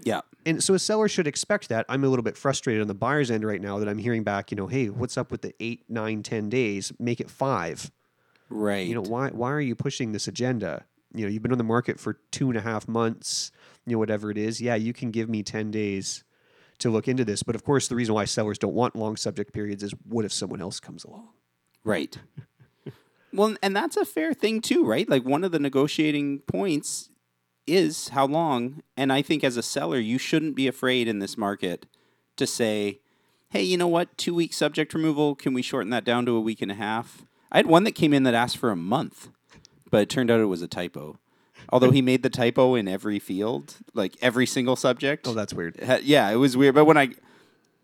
Yeah, And so a seller should expect that. I'm a little bit frustrated on the buyer's end right now that I'm hearing back, you know, hey, what's up with the eight, nine, ten days? Make it five. right. You know, why why are you pushing this agenda? You know, you've been on the market for two and a half months, you know, whatever it is. Yeah, you can give me 10 days to look into this. But of course, the reason why sellers don't want long subject periods is what if someone else comes along? Right. well, and that's a fair thing too, right? Like one of the negotiating points is how long. And I think as a seller, you shouldn't be afraid in this market to say, hey, you know what? Two week subject removal, can we shorten that down to a week and a half? I had one that came in that asked for a month, but it turned out it was a typo. Although he made the typo in every field, like every single subject. Oh, that's weird. Ha- Yeah, it was weird. But when I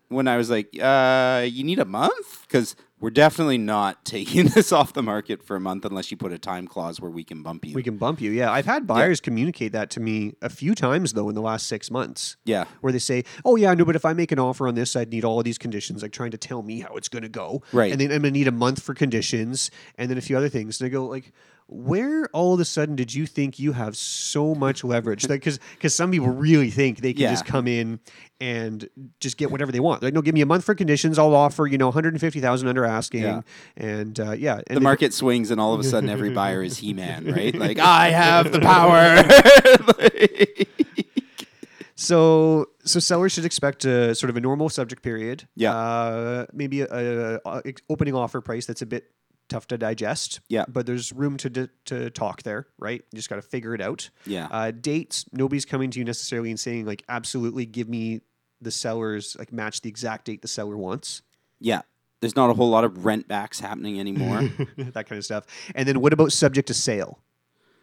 when I was like, uh, you need a month? Because we're definitely not taking this off the market for a month unless you put a time clause where we can bump you. We can bump you. Yeah. I've had buyers communicate that to me a few times, though, in the last six months. Yeah. Where they say, oh, yeah, no, but if I make an offer on this, I'd need all of these conditions, like trying to tell me how it's going to go. Right. And then I'm going to need a month for conditions and then a few other things. And I go, like, where all of a sudden did you think you have so much leverage? Because because some people really think they can Yeah. just come in and just get whatever they want. Like, no, give me a month for conditions. I'll offer, you know, 150000 under asking. Yeah. And uh, yeah. And the market swings and all of a sudden every buyer is He Man, right? Like, I have the power. So, so sellers should expect a sort of a normal subject period. Yeah. Uh, maybe a, a, a opening offer price that's a bit tough to digest. Yeah. But there's room to d- to talk there, right? You just got to figure it out. Yeah. Uh, dates. Nobody's coming to you necessarily and saying like, absolutely, give me the seller's like match the exact date the seller wants. yeah. There's not a whole lot of rent backs happening anymore. that kind of stuff. And then what about subject to sale?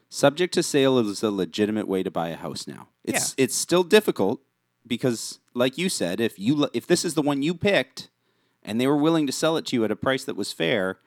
Subject to sale is a legitimate way to buy a house now. It's it's still difficult because, like you said, if you if this is the one you picked, and they were willing to sell it to you at a price that was fair,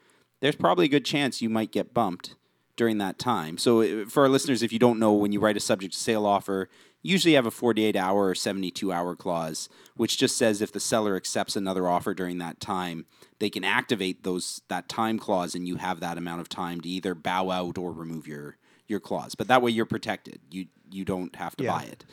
there's probably a good chance you might get bumped during that time. So, uh, for our listeners, if you don't know, when you write a subject to sale offer, you usually have a 48 hour or 72 hour clause, which just says if the seller accepts another offer during that time, they can activate those that time clause, and you have that amount of time to either bow out or remove your your clause. But that way, you're protected. You you don't have to Yeah. buy it.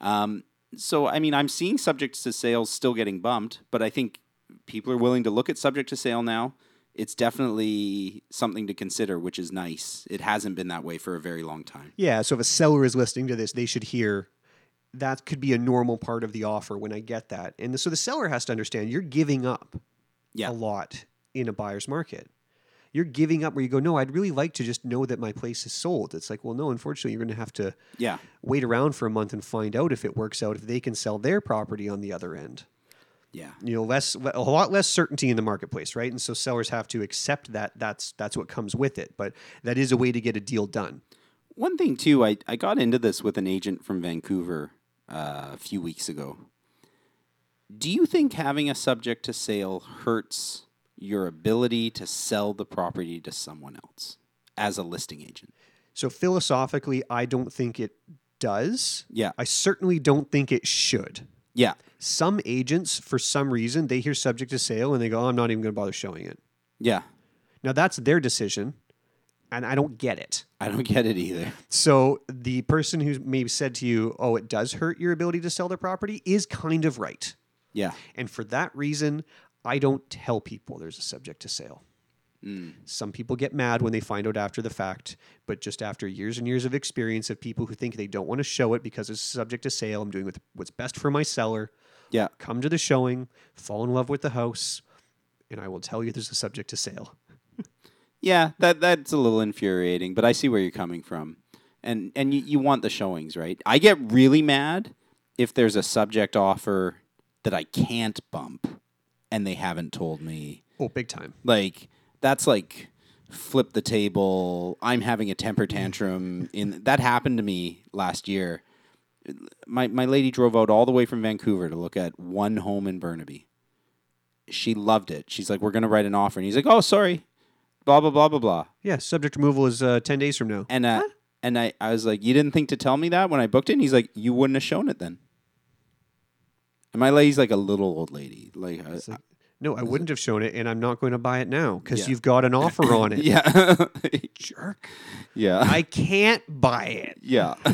Um, so, I mean, I'm seeing subjects to sales still getting bumped, but I think people are willing to look at subject to sale now. It's definitely something to consider, which is nice. It hasn't been that way for a very long time. Yeah. So if a seller is listening to this, they should hear that could be a normal part of the offer when I get that. And so the seller has to understand you're giving up Yeah. a lot in a buyer's market. You're giving up where you go, no, I'd really like to just know that my place is sold. It's like, well, no, unfortunately, you're going to have to Yeah. wait around for a month and find out if it works out, if they can sell their property on the other end. Yeah. You know, less a lot less certainty in the marketplace, right? And so sellers have to accept that that's that's what comes with it. But that is a way to get a deal done. One thing too, I, I got into this with an agent from Vancouver uh, a few weeks ago. Do you think having a subject to sale hurts your ability to sell the property to someone else as a listing agent? So philosophically, I don't think it does. Yeah. I certainly don't think it should. Yeah. Some agents, for some reason, they hear subject to sale and they go, oh, I'm not even going to bother showing it. Yeah. Now that's their decision, and I don't get it. I don't get it either. So the person who maybe said to you, "Oh, it does hurt your ability to sell their property," is kind of right. Yeah. And for that reason, I don't tell people there's a subject to sale. Mm. Some people get mad when they find out after the fact, but just after years and years of experience of people who think they don't want to show it because it's subject to sale, I'm doing what's best for my seller. Yeah. Come to the showing, fall in love with the house, and I will tell you there's a subject to sale. Yeah, that that's a little infuriating, but I see where you're coming from. And and you, you want the showings, right? I get really mad if there's a subject offer that I can't bump and they haven't told me. Oh, big time. Like that's like flip the table. I'm having a temper tantrum in that happened to me last year. My my lady drove out all the way from Vancouver to look at one home in Burnaby. She loved it. She's like, "We're going to write an offer." And he's like, "Oh, sorry." Blah blah blah blah blah. Yeah, subject removal is uh, 10 days from now. And uh, and I, I was like, you didn't think to tell me that when I booked it? And he's like, you wouldn't have shown it then. And my lady's like a little old lady. Like, I, No, I wouldn't have shown it, and I'm not going to buy it now because Yeah. you've got an offer on it. yeah, Jerk. yeah, I can't buy it. yeah.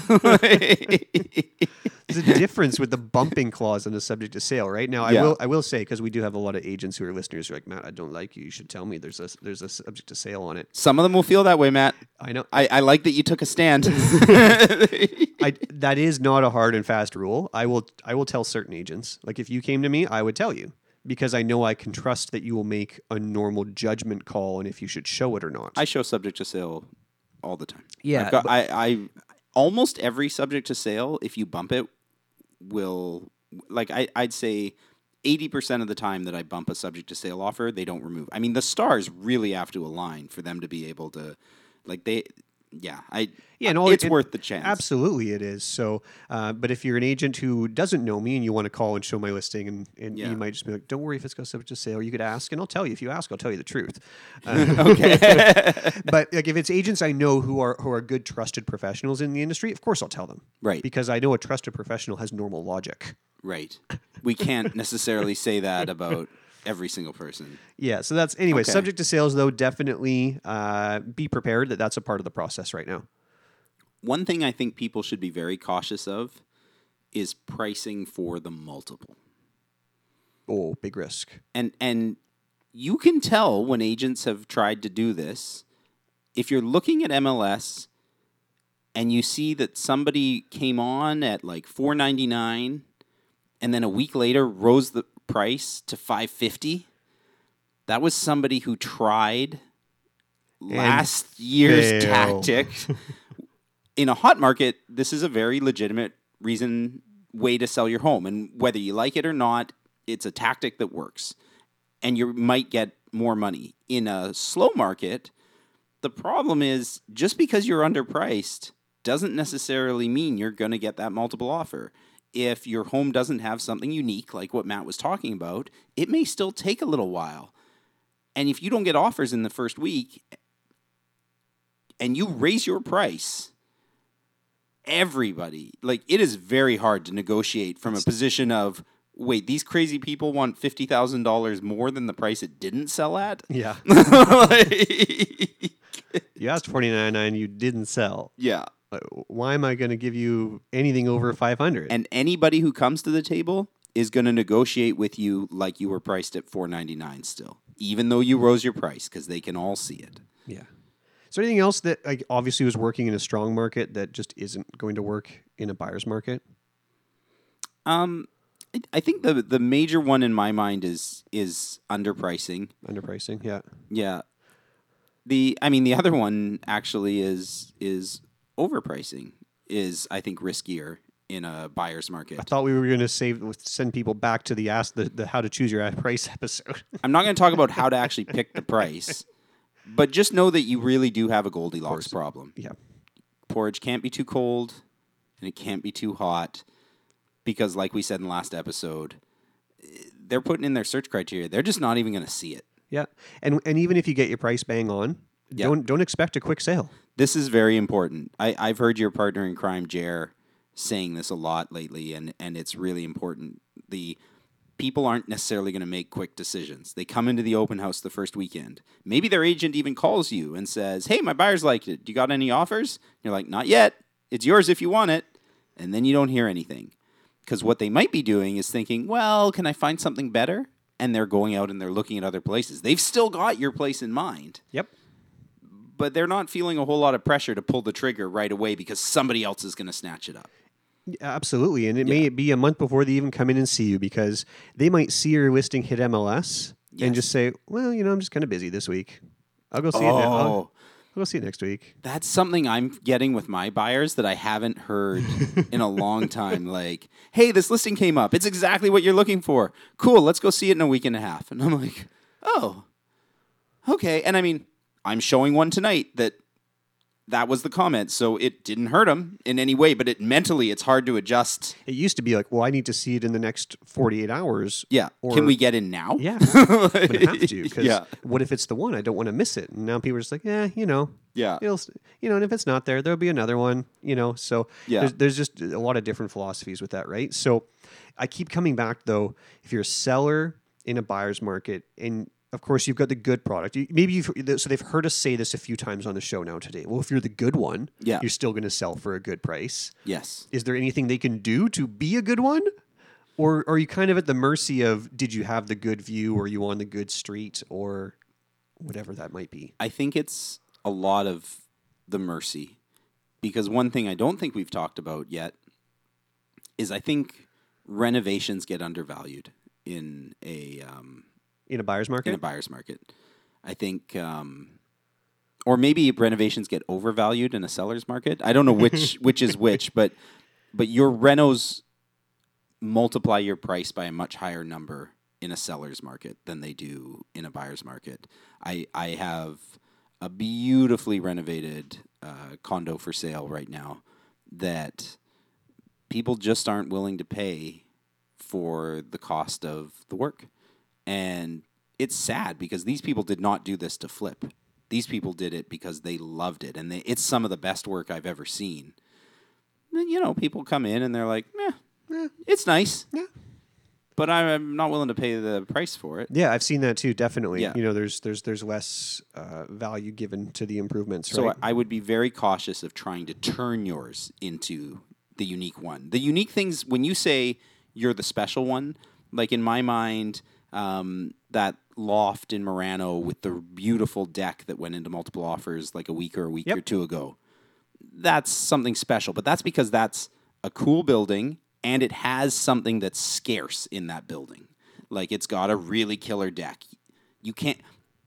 There's a difference with the bumping clause on the subject to sale, right? Now, I Yeah. will I will say because we do have a lot of agents who are listeners who are like, Matt, I don't like you. You should tell me there's a there's a subject to sale on it. Some of them will feel that way, Matt. I know. I, I like that you took a stand. I, that is not a hard and fast rule. I will I will tell certain agents. Like if you came to me, I would tell you because I know I can trust that you will make a normal judgment call on if you should show it or not. I show subject to sale all the time. Yeah, I've got, but- I, I almost every subject to sale, if you bump it, will like I, I'd say eighty percent of the time that I bump a subject to sale offer, they don't remove. I mean, the stars really have to align for them to be able to, like they, yeah, I Yeah, and all it's it- worth the chance. Absolutely, it is. So, uh, but if you're an agent who doesn't know me and you want to call and show my listing, and, and Yeah. you might just be like, "Don't worry if it's got subject to sale." You could ask, and I'll tell you. If you ask, I'll tell you the truth. Uh, Okay. but like if it's agents I know who are who are good, trusted professionals in the industry, of course I'll tell them. Right. Because I know a trusted professional has normal logic. Right. We can't necessarily say that about every single person. Yeah. So that's anyway. Okay. Subject to sales, though, definitely uh, be prepared that that's a part of the process right now. One thing I think people should be very cautious of is pricing for the multiple. Oh, big risk. And and you can tell when agents have tried to do this. If you're looking at MLS and you see that somebody came on at like 4.99 and then a week later rose the price to 550, that was somebody who tried last year's failed. tactic. In a hot market, this is a very legitimate reason way to sell your home and whether you like it or not, it's a tactic that works and you might get more money. In a slow market, the problem is just because you're underpriced doesn't necessarily mean you're going to get that multiple offer. If your home doesn't have something unique like what Matt was talking about, it may still take a little while. And if you don't get offers in the first week and you raise your price, everybody, like it is very hard to negotiate from a position of wait, these crazy people want $50,000 more than the price it didn't sell at? Yeah. Like- You asked forty nine nine, you didn't sell. yeah. Uh, Why am I going to give you anything over five hundred? And anybody who comes to the table is going to negotiate with you like you were priced at 4.99 still, even though you rose your price because they can all see it. Yeah. Is there anything else that like obviously was working in a strong market that just isn't going to work in a buyer's market? Um, I- I think the the major one in my mind is is underpricing. Underpricing, yeah. Yeah. The I mean the other one actually is is overpricing is I think riskier in a buyer's market. I thought we were going to save send people back to the ask the, the how to choose your price episode. I'm not going to talk about how to actually pick the price, but just know that you really do have a Goldilocks problem. Yeah. Porridge can't be too cold and it can't be too hot because, like we said in the last episode, they're putting in their search criteria. They're just not even going to see it. yeah, and and even if you get your price bang on, don't don't expect a quick sale. This is very important. I, I've heard your partner in crime, Jer, saying this a lot lately, and, and it's really important. The people aren't necessarily going to make quick decisions. They come into the open house the first weekend. Maybe their agent even calls you and says, Hey, my buyers liked it. Do you got any offers? You're like, Not yet. It's yours if you want it. And then you don't hear anything. Because what they might be doing is thinking, Well, can I find something better? And they're going out and they're looking at other places. They've still got your place in mind Yep. But they're not feeling a whole lot of pressure to pull the trigger right away because somebody else is going to snatch it up. Absolutely, and it may be a month before they even come in and see you because they might see your listing hit MLS and just say, "Well, you know, I'm just kind of busy this week. I'll go see it. Ne- I'll, Oh. I'll go see it next week." That's something I'm getting with my buyers that I haven't heard in a long time. Like, hey, this listing came up. It's exactly what you're looking for. Cool, let's go see it in a week and a half. And I'm like, oh, okay. And I mean, I'm showing one tonight that that was the comment. So it didn't hurt him in any way, but it mentally, it's hard to adjust. It used to be like, "Well, I need to see it in the next 48 hours." Yeah. Or- Can we get in now? Yeah, I'm have to because Yeah. what if it's the one I don't want to miss it? And now people are just like, "Yeah, you know, Yeah. it'll, you know." And if it's not there, there'll be another one, you know. So Yeah. there's, there's just a lot of different philosophies with that, right? So I keep coming back though. If you're a seller in a buyer's market, and of course you've got the good product, you, maybe you've so they've heard us say this a few times on the show now today. Well, if you're the good one, Yeah. you're still going to sell for a good price. Yes. Is there anything they can do to be a good one? Or are you kind of at the mercy of did you have the good view or you on the good street or whatever that might be? I think it's a lot of the mercy because one thing I don't think we've talked about yet is I think renovations get undervalued in a um, In a buyer's market? in a buyer's market. I think, um, or maybe renovations get overvalued in a seller's market. I don't know which which is which, but but your renos multiply your price by a much higher number in a seller's market than they do in a buyer's market. I I have a beautifully renovated uh, condo for sale right now that people just aren't willing to pay for the cost of the work. And it's sad because these people did not do this to flip. These people did it because they loved it, and they, it's some of the best work I've ever seen. Then you know, people come in and they're like, "Meh, it's nice, yeah, but I'm not willing to pay the price for it." Yeah, I've seen that too. Definitely. Yeah. You know, there's there's there's less uh, value given to the improvements. So right? I would be very cautious of trying to turn yours into the unique one. The unique things when you say you're the special one, like in my mind, um, that loft in Murano with the beautiful deck that went into multiple offers like a week or a week or two ago. That's something special, but that's because that's a cool building and it has something that's scarce in that building. Like it's got a really killer deck. You can't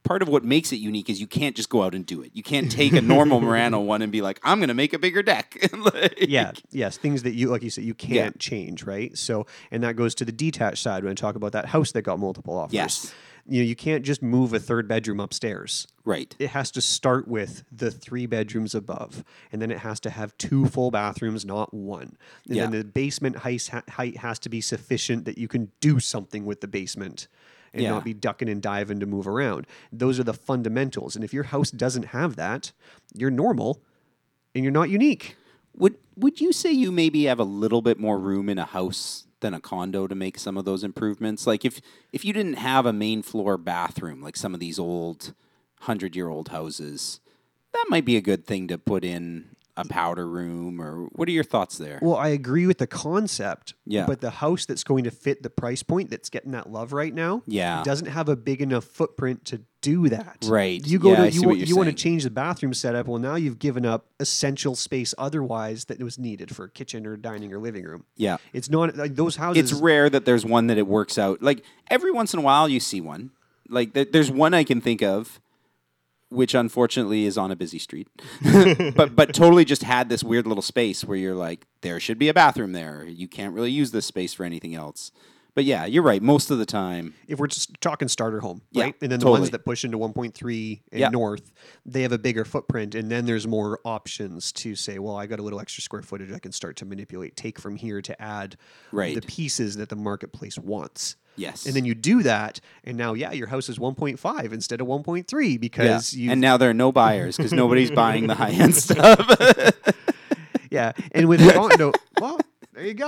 part of what makes it unique is you can't just go out and do it. You can't take a normal Murano one and be like, I'm going to make a bigger deck. Like- yeah, yes, things that you like you said you can't change, right? So, and that goes to the detached side when I talk about that house that got multiple offers. Yes. you know, you can't just move a third bedroom upstairs. Right. It has to start with the three bedrooms above, and then it has to have two full bathrooms, not one. And then the basement height has to be sufficient that you can do something with the basement. And Yeah. not be ducking and diving to move around. Those are the fundamentals. And if your house doesn't have that, you're normal and you're not unique. Would would you say you maybe have a little bit more room in a house than a condo to make some of those improvements? Like if if you didn't have a main floor bathroom like some of these old 100-year-old houses, that might be a good thing to put in a powder room or what are your thoughts there? Well, I agree with the concept. Yeah. But the house that's going to fit the price point that's getting that love right now Yeah. doesn't have a big enough footprint to do that. Right. You go Yeah, to you, want, you want to change the bathroom setup. Well, now you've given up essential space otherwise that was needed for a kitchen or dining or living room. Yeah. It's not like those houses it's rare that there's one that it works out. Like every once in a while, you see one. Like there's one I can think of which unfortunately is on a busy street. but but totally just had this weird little space where you're like, there should be a bathroom there. You can't really use this space for anything else. But yeah, you're right. Most of the time, if we're just talking starter home, Yeah, right? and then the ones that push into 1.3 and Yeah. north, they have a bigger footprint, and then there's more options to say, well, I got a little extra square footage I can start to manipulate, take from here to add Right. the pieces that the marketplace wants. Yes. and then you do that, and now yeah, your house is 1.5 instead of 1.3 yeah. because you and now there are no buyers because nobody's buying the high end stuff. yeah, and with condo, well, there you go.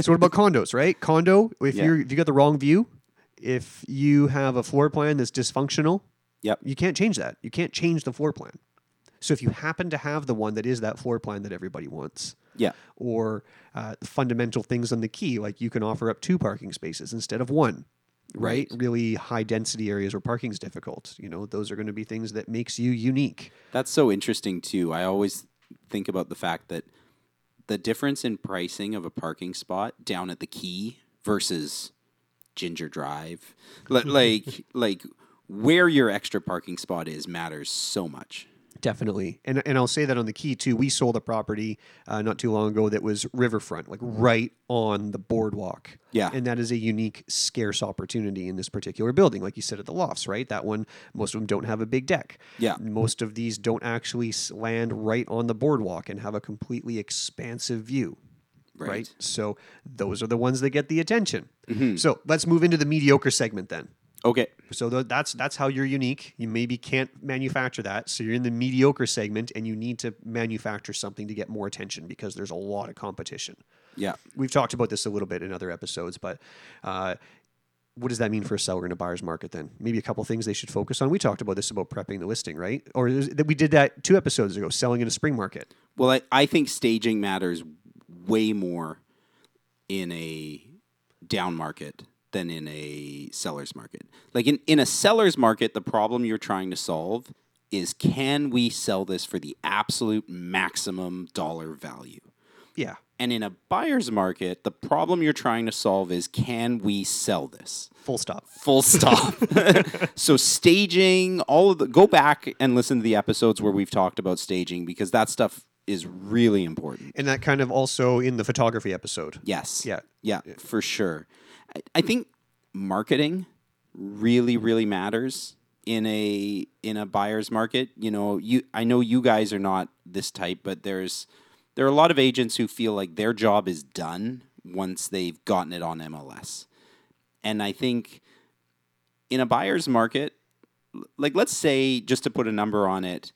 so what about condos, right? Condo, if Yeah. you're if you got the wrong view, if you have a floor plan that's dysfunctional, yep. you can't change that. You can't change the floor plan. So if you happen to have the one that is that floor plan that everybody wants, Yeah. or uh, fundamental things on the Quay, like you can offer up two parking spaces instead of one, right? Really high density areas where parking's difficult. You know, those are going to be things that makes you unique. That's so interesting too. I always think about the fact that the difference in pricing of a parking spot down at the Quay versus Ginger Drive, like like where your extra parking spot is matters so much. Definitely, and and I'll say that on the Quay too. We sold a property uh, not too long ago that was riverfront, like right on the boardwalk. Yeah. and that is a unique, scarce opportunity in this particular building. Like you said at the lofts, right? That one, most of them don't have a big deck. Yeah. most of these don't actually land right on the boardwalk and have a completely expansive view. Right. So those are the ones that get the attention. Mhm. So let's move into the mediocre segment then. Okay. So th- that's that's how you're unique. You maybe can't manufacture that, so you're in the mediocre segment, and you need to manufacture something to get more attention because there's a lot of competition. Yeah. We've talked about this a little bit in other episodes, but uh, what does that mean for a seller in a buyer's market? Then maybe a couple things they should focus on. We talked about this about prepping the listing, right? Or that we did that two episodes ago, selling in a spring market. Well, I, I think staging matters way more in a down market than in a seller's market. Like in, in a seller's market, the problem you're trying to solve is can we sell this for the absolute maximum dollar value? Yeah. And in a buyer's market, the problem you're trying to solve is can we sell this? Full stop. Full stop. so staging, all of the go back and listen to the episodes where we've talked about staging because that stuff is really important. And that kind of also in the photography episode. Yes. Yeah. Yeah, for sure. I, think marketing really, really matters in a in a buyer's market. You know, you I know you guys are not this type, but there's there are a lot of agents who feel like their job is done once they've gotten it on MLS. And I think in a buyer's market, like let's say just to put a number on it,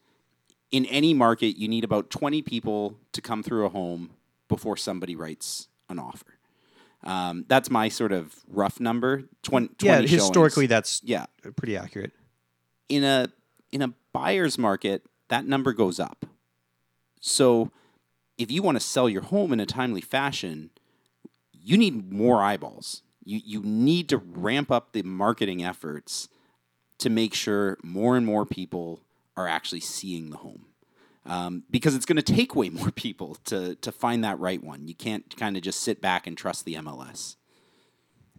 in any market you need about 20 people to come through a home before somebody writes an offer. Um, that's my sort of rough number. 20, 20 Yeah, showings. historically, that's yeah pretty accurate. in a in a buyer's market, that number goes up. So if you want to sell your home in a timely fashion, you need more eyeballs. You you need to ramp up the marketing efforts to make sure more and more people are actually seeing the home. Um, because it's going to take way more people to to find that right one. You can't kind of just sit back and trust the MLS.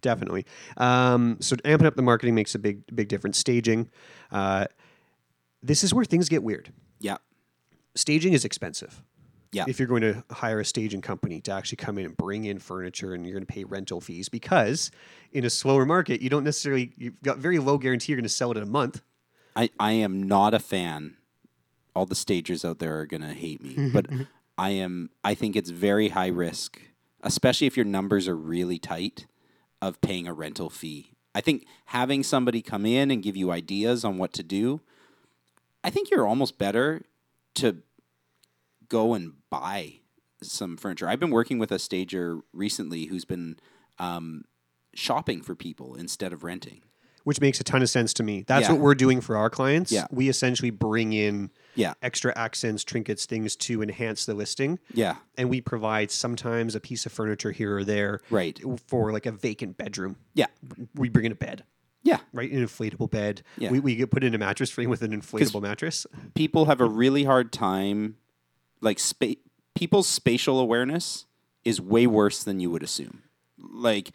Definitely. Um, so amping up the marketing makes a big, big difference. Staging. Uh, this is where things get weird. Yeah. Staging is expensive. Yeah. If you're going to hire a staging company to actually come in and bring in furniture and you're going to pay rental fees because in a slower market, you don't necessarily, you've got very low guarantee you're going to sell it in a month. I, I am not a fan. All the stagers out there are gonna hate me, but I am. I think it's very high risk, especially if your numbers are really tight, of paying a rental fee. I think having somebody come in and give you ideas on what to do. I think you're almost better to go and buy some furniture. I've been working with a stager recently who's been um, shopping for people instead of renting. Which makes a ton of sense to me. That's Yeah. what we're doing for our clients. Yeah. We essentially bring in Yeah. extra accents, trinkets, things to enhance the listing. Yeah. And we provide sometimes a piece of furniture here or there. Right. For like a vacant bedroom. Yeah. We bring in a bed. Yeah. Right? An inflatable bed. Yeah. We, we get put in a mattress frame with an inflatable mattress. people have a really hard time like spa- people's spatial awareness is way worse than you would assume like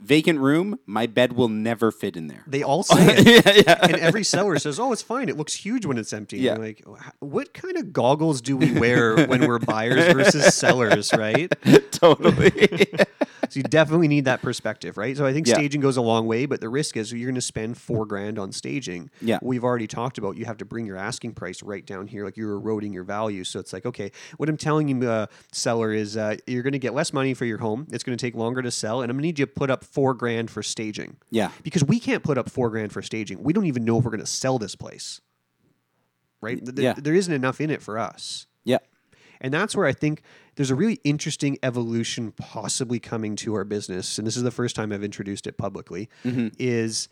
vacant room, my bed will never fit in there. They all say it. Yeah, yeah. And every seller says, "Oh, it's fine. It looks huge when it's empty." Yeah. Like, what kind of goggles do we wear when we're buyers versus sellers, right? totally. so you definitely need that perspective, right? So I think Yeah. staging goes a long way, but the risk is you're going to spend four grand on staging. Yeah. We've already talked about you have to bring your asking price right down here, like you're eroding your value. So it's like, okay, what I'm telling you, uh, seller, is uh, you're going to get less money for your home. It's going to take longer to sell, and I'm going to need you to put up four grand for staging. Yeah. Because we can't put up four grand for staging. We don't even know if we're going to sell this place. Right? Yeah. There isn't enough in it for us. Yeah. And that's where I think there's a really interesting evolution possibly coming to our business. And this is the first time I've introduced it publicly. Mhm. Is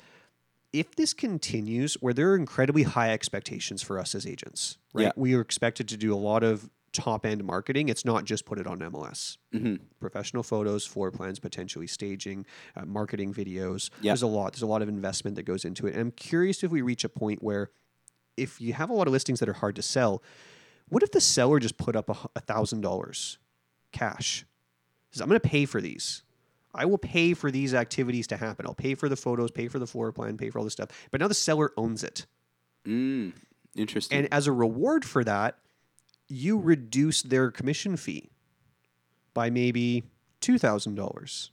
if this continues, where there are incredibly high expectations for us as agents, right? Yeah. We are expected to do a lot of top end marketing. It's not just put it on MLS. Mhm. Professional photos, floor plans, potentially staging, uh, marketing videos. Yeah. There's a lot. There's a lot of investment that goes into it. And I'm curious if we reach a point where, if you have a lot of listings that are hard to sell, what if the seller just put up a a thousand dollars cash? Says, I'm going to pay for these. I will pay for these activities to happen. I'll pay for the photos, pay for the floor plan, pay for all this stuff. But now the seller owns it. Mm, interesting. And as a reward for that, you reduce their commission fee by maybe $2,000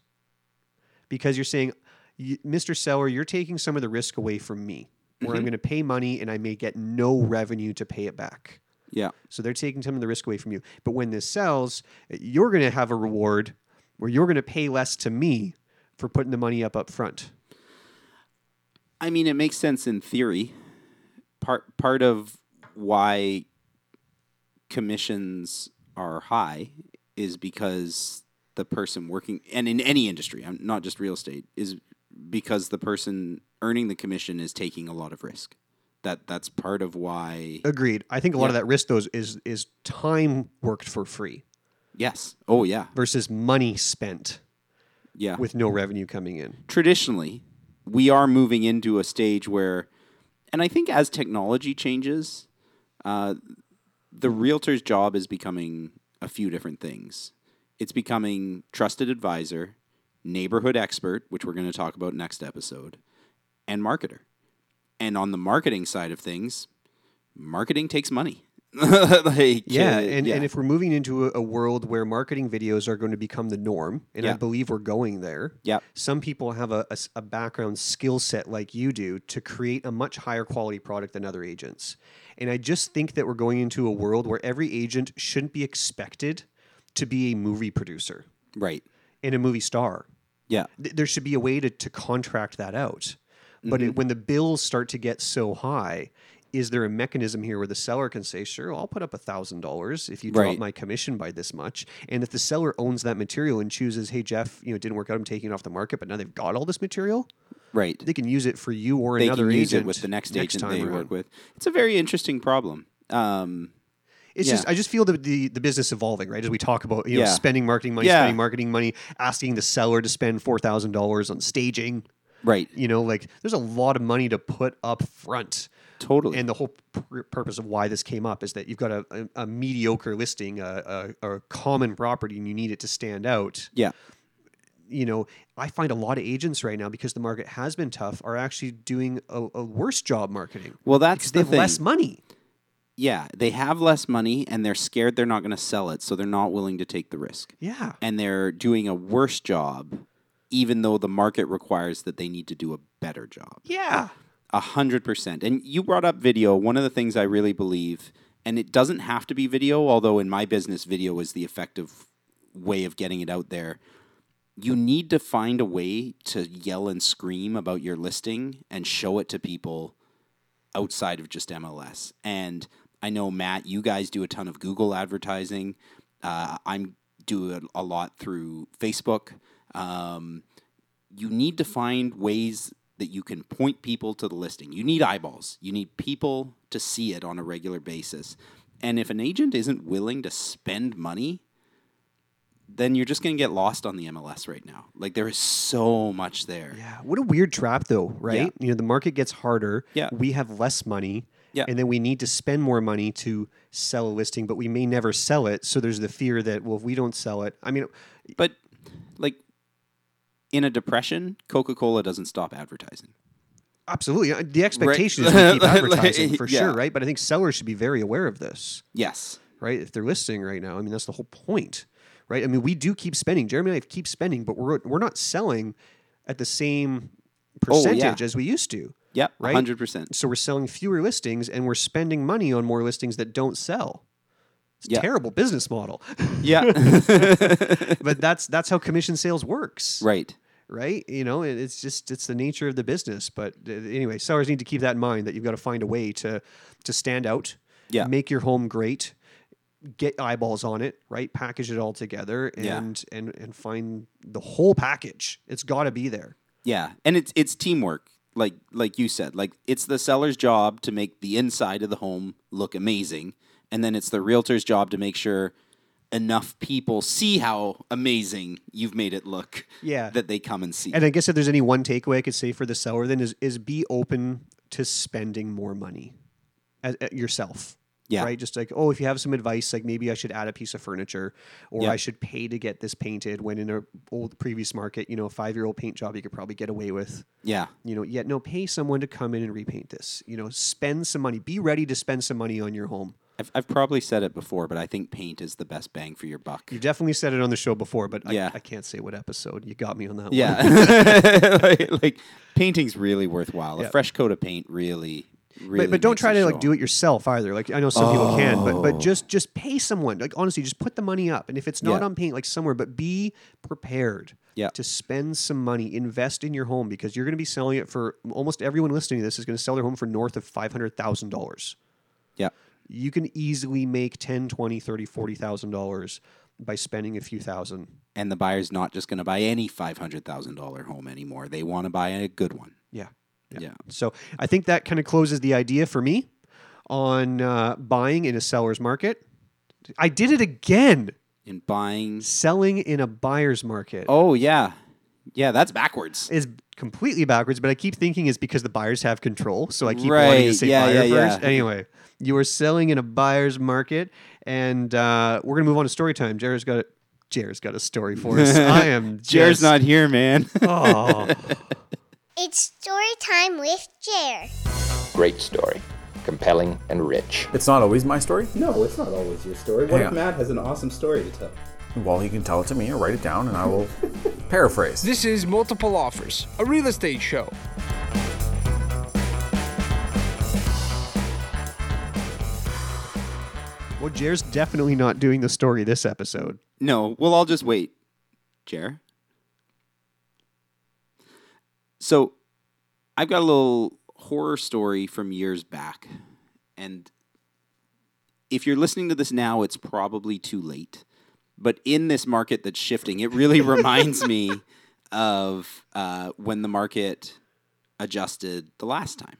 because you're saying, Mr. Seller, you're taking some of the risk away from me, where I'm Mhm. going to pay money and I may get no revenue to pay it back. yeah. So they're taking some of the risk away from you. But when this sells, you're going to have a reward where you're going to pay less to me for putting the money up up front. I mean, it makes sense in theory. Part part of why commissions are high is because the person working, and in any industry, I'm not just real estate, is because the person earning the commission is taking a lot of risk. That that's part of why. Agreed. I think a lot of that risk though is, is is time worked for free Yes. Oh yeah. versus money spent Yeah. with no revenue coming in. traditionally, we are moving into a stage where, and I think as technology changes, uh, the realtor's job is becoming a few different things. It's becoming trusted advisor, neighborhood expert, which we're going to talk about next episode, and marketer. And on the marketing side of things, marketing takes money. like, Yeah, uh, and, yeah. and if we're moving into a, a world where marketing videos are going to become the norm, and I believe we're going there, Yeah. some people have a a background skill set like you do to create a much higher quality product than other agents. And I just think that we're going into a world where every agent shouldn't be expected to be a movie producer right. and a movie star. Yeah. Th- there should be a way to, to contract that out. But Mm-hmm. it, when the bills start to get so high, is there a mechanism here where the seller can say, "Sure, I'll put up a thousand dollars if you drop Right. my commission by this much"? And if the seller owns that material and chooses, "Hey, Jeff, you know, it didn't work out. I'm taking it off the market," but now they've got all this material, Right. they can use it for you or they another can use agent it with the next, agent time they around. work with. It's a very interesting problem. Um, It's Yeah. just I just feel the, the the business evolving, right? As we talk about you know Yeah. spending marketing money, Yeah. spending marketing money, asking the seller to spend four thousand dollars on staging. right. You know, like there's a lot of money to put up front. Totally. And the whole pur- purpose of why this came up is that you've got a, a, a mediocre listing, a, a, a common property, and you need it to stand out. yeah. You know, I find a lot of agents right now because the market has been tough are actually doing a, a worse job marketing. Well, that's because the they have thing. less money. Yeah, they have less money and they're scared they're not going to sell it, so they're not willing to take the risk. Yeah. And they're doing a worse job, even though the market requires that they need to do a better job. Yeah. A hundred percent. And you brought up video. One of the things I really believe, and it doesn't have to be video, although in my business, video is the effective way of getting it out there. You need to find a way to yell and scream about your listing and show it to people outside of just MLS. And I know Matt, you guys do a ton of Google advertising. Uh, I'm doing a lot through Facebook. Um, you need to find ways that you can point people to the listing. You need eyeballs. You need people to see it on a regular basis. And if an agent isn't willing to spend money, then you're just going to get lost on the MLS right now. Like there is so much there. Yeah. What a weird trap, though, right? Yeah. You know, the market gets harder. Yeah. We have less money. Yeah. And then we need to spend more money to sell a listing, but we may never sell it. So there's the fear that, well, if we don't sell it, I mean, But in a depression, Coca Cola doesn't stop advertising. Absolutely. Uh, The expectation is to keep advertising for yeah. sure, right? But I think sellers should be very aware of this. Yes. Right? If they're listing right now, I mean that's the whole point. Right? I mean, we do keep spending. Jeremy and I keep spending, but we're we're not selling at the same Oh, yeah. percentage as we used to. Yep, Right? 100%. So we're selling fewer listings and we're spending money on more listings that don't sell. It's a terrible business model. Yeah. but that's that's how commission sales works. Right. Right? You know, it's just it's the nature of the business. But uh, anyway, sellers need to keep that in mind that you've got to find a way to to stand out, Yeah. make your home great, get eyeballs on it, right? Package it all together Yeah. and and and find the whole package. It's got to be there. Yeah, and it's it's teamwork. Like like you said, like it's the seller's job to make the inside of the home look amazing, and then it's the realtor's job to make sure enough people see how amazing you've made it look. Yeah. that they come and see. And I guess if there's any one takeaway I could say for the seller, then is is be open to spending more money as, uh, yourself. Yeah. Right. Just like, oh, if you have some advice, like maybe I should add a piece of furniture, or Yeah. I should pay to get this painted. When in a old previous market, you know, a five year old paint job you could probably get away with. yeah, You know, yet no, pay someone to come in and repaint this. You know, spend some money. Be ready to spend some money on your home. I've I've probably said it before, but I think paint is the best bang for your buck. You've definitely said it on the show before, but Yeah. I, I can't say what episode. You got me on that one. Yeah, like, like painting's really worthwhile. Yeah. A fresh coat of paint really, really. but, but don't try to like do it yourself either. Like I know some people can, but Oh. but just just pay someone. Like honestly, just put the money up, and if it's not Yeah. on paint, like somewhere, but be prepared. Yeah. To spend some money, invest in your home because you're going to be selling it for almost everyone listening to this is going to sell their home for north of five hundred thousand dollars. Yeah, You can easily make 10, 20, 30, 40,000 dollars by spending a few thousand. and the buyer's not just going to buy any five hundred thousand dollar home anymore. They want to buy a good one. Yeah. Yeah. So I think that kind of closes the idea for me on uh, buying in a seller's market. I did it again. In buying, Selling in a buyer's market oh yeah, yeah, that's backwards. is completely backwards, but I keep thinking it's because the buyers have control. So I keep wanting to say Yeah, buyer yeah, first. yeah. Anyway, you are selling in a buyer's market, and uh, we're gonna move on to story time. Jared's got a Jared's got a story for us. I am Jared's not here, man. Oh. It's story time with Jer. Great story. Compelling and rich. It's not always my story. no, it's not always your story. What if on. Matt has an awesome story to tell? Well, he can tell it to me or write it down and I will paraphrase. This is Multiple Offers, a real estate show. Well, Jared's definitely not doing the story this episode. No, well, I'll just wait, Jer. So, I've got a little horror story from years back, and if you're listening to this now, it's probably too late. But in this market that's shifting, it really reminds me of uh, when the market adjusted the last time.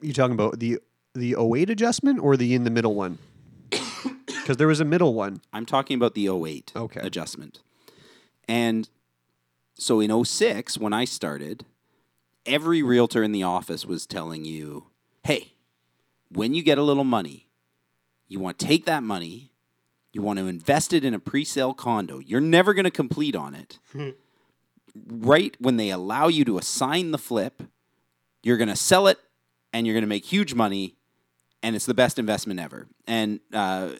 You talking about the the 08 adjustment or the in the middle one? Because there was a middle one. I'm talking about the 08 Okay. adjustment. And so in 06, when I started, every realtor in the office was telling you, hey, when you get a little money, you want to take that money, you want to invest it in a pre sale condo. You're never going to complete on it. right when they allow you to assign the flip, you're going to sell it and you're going to make huge money and it's the best investment ever. And uh,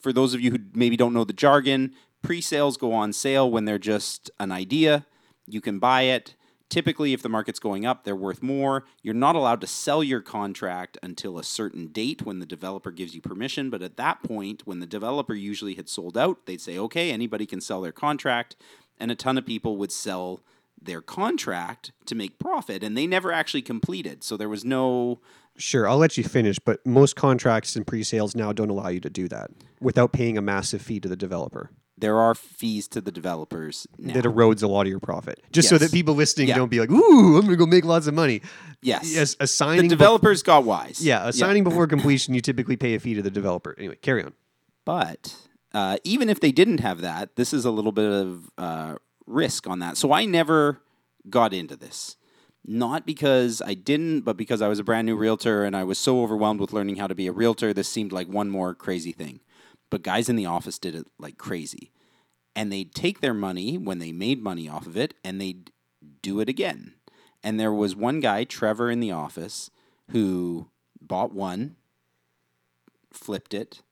for those of you who maybe don't know the jargon, pre-sales go on sale when they're just an idea. You can buy it. Typically, if the market's going up, they're worth more. You're not allowed to sell your contract until a certain date when the developer gives you permission. But at that point, when the developer usually had sold out, they'd say, okay, anybody can sell their contract. And a ton of people would sell their contract to make profit. And they never actually completed. So there was no Sure, I'll let you finish, but most contracts and pre-sales now don't allow you to do that without paying a massive fee to the developer. There are fees to the developers now. That erodes a lot of your profit. Just so that people listening Yeah. don't be like, "Ooh, I'm going to go make lots of money." Yes. Yes, the assigning developers got wise. yeah, assigning before completion, you typically pay a fee to the developer. Anyway, carry on. But uh, even if they didn't have that, this is a little bit of uh, risk on that. So I never got into this. Not because I didn't, but because I was a brand new realtor and I was so overwhelmed with learning how to be a realtor, this seemed like one more crazy thing. But guys in the office did it like crazy. and they'd take their money when they made money off of it and they'd do it again. And there was one guy, Trevor, in the office who bought one, flipped it,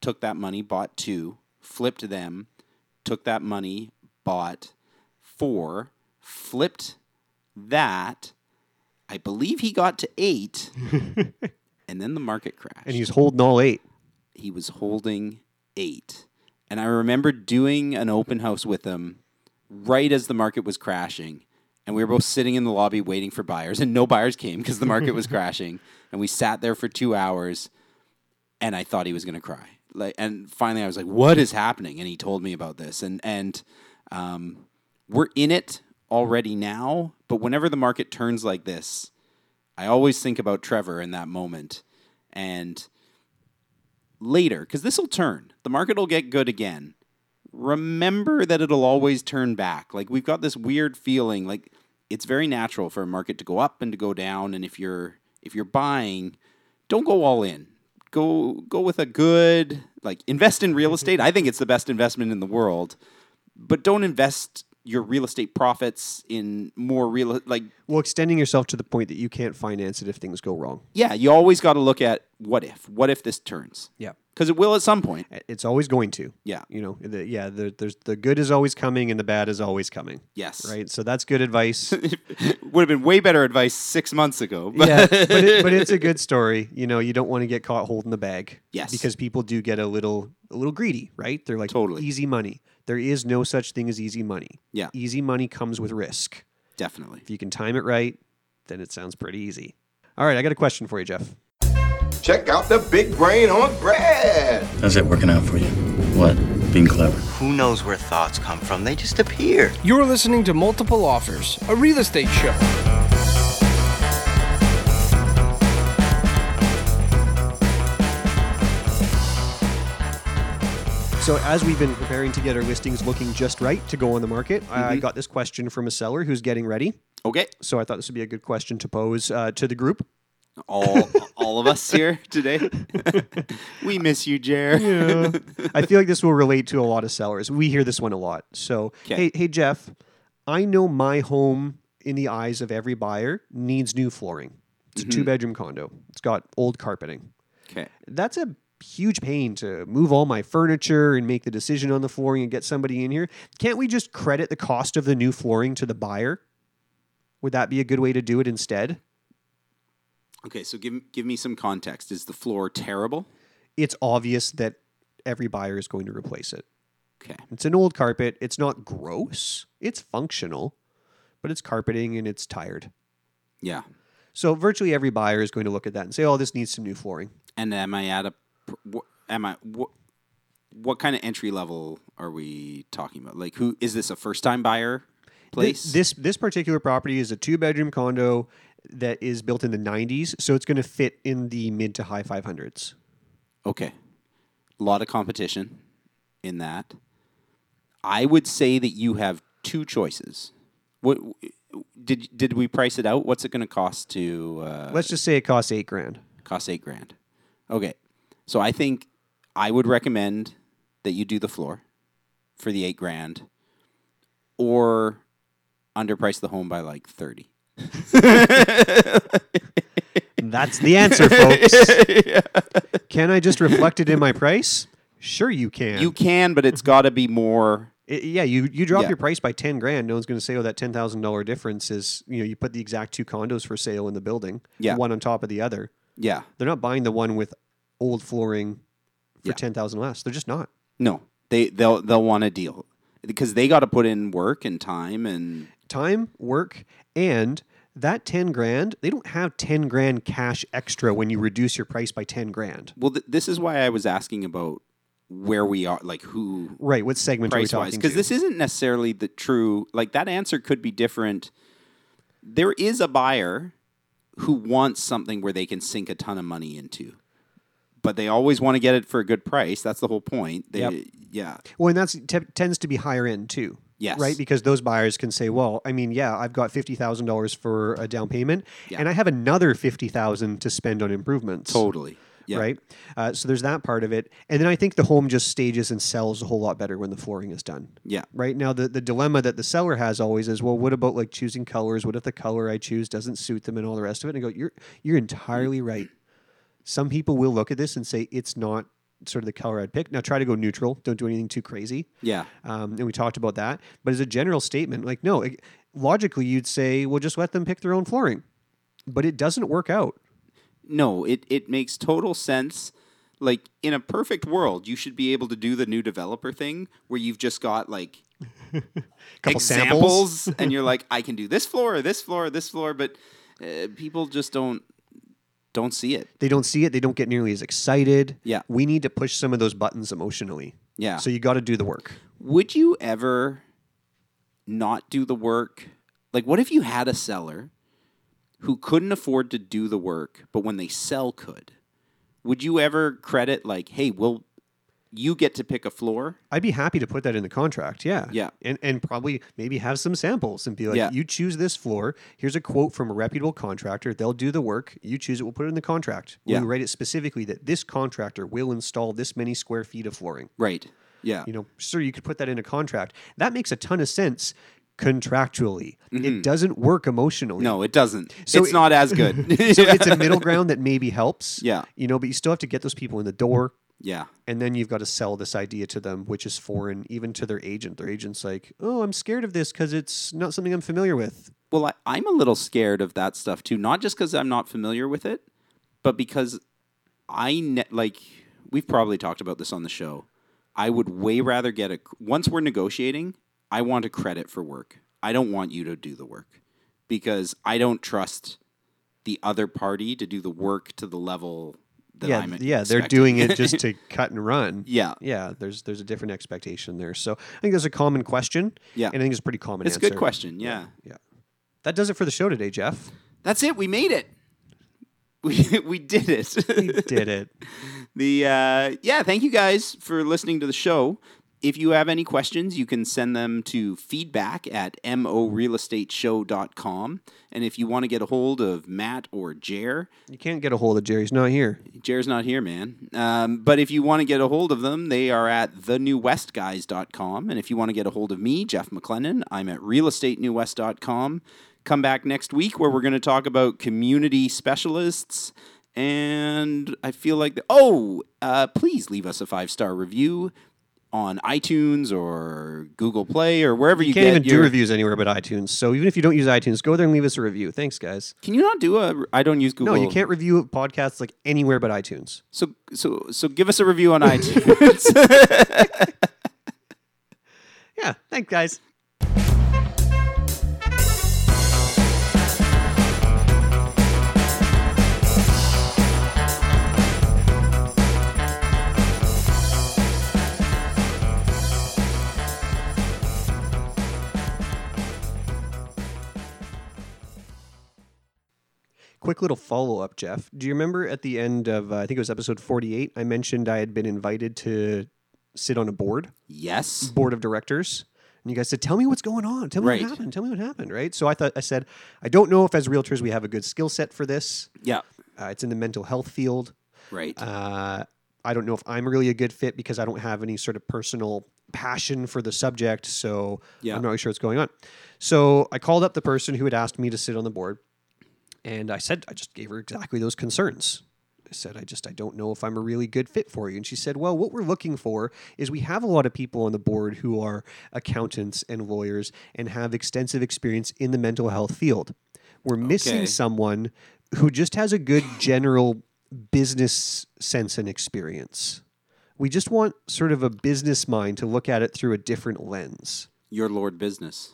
took that money, bought two, flipped them, took that money, bought four, flipped that. I believe he got to eight, and then the market crashed. And he's holding all eight. He was holding eight. And I remember doing an open house with him right as the market was crashing. And we were both sitting in the lobby waiting for buyers, and no buyers came because the market was crashing. And we sat there for two hours, and I thought he was going to cry. Like, and finally, I was like, "What is happening?" And he told me about this, and and um, we're in it already now. But whenever the market turns like this, I always think about Trevor in that moment, and later because this will turn. The market will get good again. Remember that it'll always turn back. Like we've got this weird feeling like it's very natural for a market to go up and to go down and if you're if you're buying, don't go all in. Go go with a good like invest in real estate. I think it's the best investment in the world. But don't invest your real estate profits in more real like Well, extending yourself to the point that you can't finance it if things go wrong. yeah, you always got to look at what if. What if this turns? Yeah. Because it will at some point. It's always going to. Yeah. You know, the, yeah, the, there's the good is always coming and the bad is always coming. Yes. Right. So that's good advice. Would have been way better advice six months ago. But yeah, but, it, but it's a good story. You know, you don't want to get caught holding the bag. Yes. Because people do get a little a little greedy, right? They're like Totally. easy money. There is no such thing as easy money. Yeah. Easy money comes with risk. Definitely. If you can time it right, then it sounds pretty easy. All right, I got a question for you, Jeff. Check out the big brain on Brad. How's that working out for you? What? Being clever. Who knows where thoughts come from? They just appear. You're listening to Multiple Offers, a real estate show. So, as we've been preparing to get our listings looking just right to go on the market, I Mhm. got this question from a seller who's getting ready. Okay. So, I thought this would be a good question to pose uh, to the group. All all of us here today. we miss you, Jer. Yeah. I feel like this will relate to a lot of sellers. We hear this one a lot. So, hey, hey, Jeff, I know my home, in the eyes of every buyer, needs new flooring. It's Mhm. a two bedroom condo, it's got old carpeting. Okay. That's a huge pain to move all my furniture and make the decision on the flooring and get somebody in here. Can't we just credit the cost of the new flooring to the buyer? Would that be a good way to do it instead? Okay, so give give me some context. Is the floor terrible? It's obvious that every buyer is going to replace it. Okay. It's an old carpet. It's not gross. It's functional, but it's carpeting and it's tired. Yeah. So virtually every buyer is going to look at that and say, "Oh, this needs some new flooring." And am I at a pr- wh- am I what what kind of entry level are we talking about? Like who is this a first time buyer place? This this particular property is a two bedroom condo that is built in the 90s, so it's going to fit in the mid to high 500s. Okay. A lot of competition in that. I would say that you have two choices. What did did we price it out? What's it going to cost to uh, Let's just say it costs 8 grand. cost 8 grand. Okay. So I think I would recommend that you do the floor for the 8 grand or underprice the home by like 30. That's the answer, folks. Can I just reflect it in my price? Sure, you can. You can, but it's got to be more I- yeah, you you drop Yeah. your price by ten grand. No one's going to say, "Oh, that ten thousand dollar difference is." You know, you put the exact two condos for sale in the building, Yeah. one on top of the other. Yeah. They're not buying the one with old flooring for Yeah. ten thousand less. They're just not. No, they they'll they'll want a deal because they got to put in work and time and Time, work, and that ten grand. They don't have ten grand cash extra when you reduce your price by ten grand. well, th- this is why I was asking about where we are, like who Right? What segment are we price talking? because this isn't necessarily the true. Like that answer could be different. There is a buyer who wants something where they can sink a ton of money into, but they always want to get it for a good price. That's the whole point. They, Yep. Yeah. Well, and that te- tends to be higher end too. Yes. Right, because those buyers can say, "Well, I mean, yeah, I've got fifty thousand dollars for a down payment, Yeah. and I have another fifty thousand to spend on improvements." Totally. Yeah. right? Uh, so there's that part of it, and then I think the home just stages and sells a whole lot better when the flooring is done. Yeah. Right now, the, the dilemma that the seller has always is, well, what about like choosing colors? What if the color I choose doesn't suit them and all the rest of it? And I go, you're you're entirely right. Some people will look at this and say it's not sort of the color I'd pick. Now try to go neutral. Don't do anything too crazy. Yeah. Um, and we talked about that. But as a general statement, like no, it- logically you'd say, well, just let them pick their own flooring. But it doesn't work out. No, it, it makes total sense. Like in a perfect world, you should be able to do the new developer thing where you've just got like Couple examples samples. and you're like, I can do this floor, or this floor, or this floor, but uh, people just don't don't see it. They don't see it. They don't get nearly as excited. Yeah. We need to push some of those buttons emotionally. Yeah. So you got to do the work. Would you ever not do the work? Like, what if you had a seller who couldn't afford to do the work, but when they sell, could? Would you ever credit like, hey, well, you get to pick a floor? I'd be happy to put that in the contract. Yeah. Yeah. And and probably maybe have some samples and be like, Yeah. you choose this floor. Here's a quote from a reputable contractor. They'll do the work. You choose it. We'll put it in the contract. We'll Yeah. write it specifically that this contractor will install this many square feet of flooring. Right. Yeah. You know, sir, you could put that in a contract. That makes a ton of sense contractually. It doesn't work emotionally. Mm-hmm. No, it doesn't. So it's it- not as good. so it's a middle ground that maybe helps. Yeah. You know, but you still have to get those people in the door. Yeah. And then you've got to sell this idea to them, which is foreign, even to their agent. Their agent's like, oh, I'm scared of this because it's not something I'm familiar with. Well, I, I'm a little scared of that stuff too. Not just because I'm not familiar with it, but because I ne- like we've probably talked about this on the show. I would way rather get a once we're negotiating. I want a credit for work. I don't want you to do the work because I don't trust the other party to do the work to the level that yeah, I'm. yeah, they're doing it just to cut and run. Yeah. yeah. There's there's a different expectation there. So I think there's a common question. Yeah. and I think it's a pretty common. It's a answer. good question. Yeah. yeah. That does it for the show today, Jeff. That's it. We made it. We we did it. We did it. The uh, yeah, thank you guys for listening to the show. If you have any questions, you can send them to feedback at morealestateshow.com. And if you want to get a hold of Matt or Jer, You can't get a hold of Jerry's not here. Jer's not here, man. Um, but if you want to get a hold of them, they are at thenewwestguys.com. And if you want to get a hold of me, Jeff McLennan, I'm at realestatenewwest.com. Come back next week where we're going to talk about community specialists. And I feel like, the, oh, uh, please leave us a five star review on iTunes or Google Play or wherever you, You can't even do reviews anywhere but iTunes. So even if you don't use iTunes, go there and leave us a review. Thanks, guys. Can you not do a? I don't use Google. No, you can't review podcasts like anywhere but iTunes. So so so give us a review on iTunes. Yeah, thanks, guys. Quick little follow up, Jeff. Do you remember at the end of, uh, I think it was episode 48, I mentioned I had been invited to sit on a board? yes. board of directors. And you guys said, "Tell me what's going on. Tell me Right. what happened. Tell me what happened." Right. So I thought I said, "I don't know if as realtors we have a good skill set for this. Yeah. Uh, it's in the mental health field. Right. Uh, I don't know if I'm really a good fit because I don't have any sort of personal passion for the subject. So Yeah. I'm not really sure what's going on. So I called up the person who had asked me to sit on the board, and I said, I just gave her exactly those concerns. I said, I just, I don't know if I'm a really good fit for you. And she said, Well, what we're looking for is we have a lot of people on the board who are accountants and lawyers and have extensive experience in the mental health field. We're missing Okay. someone who just has a good general business sense and experience. We just want sort of a business mind to look at it through a different lens, Your Lord business.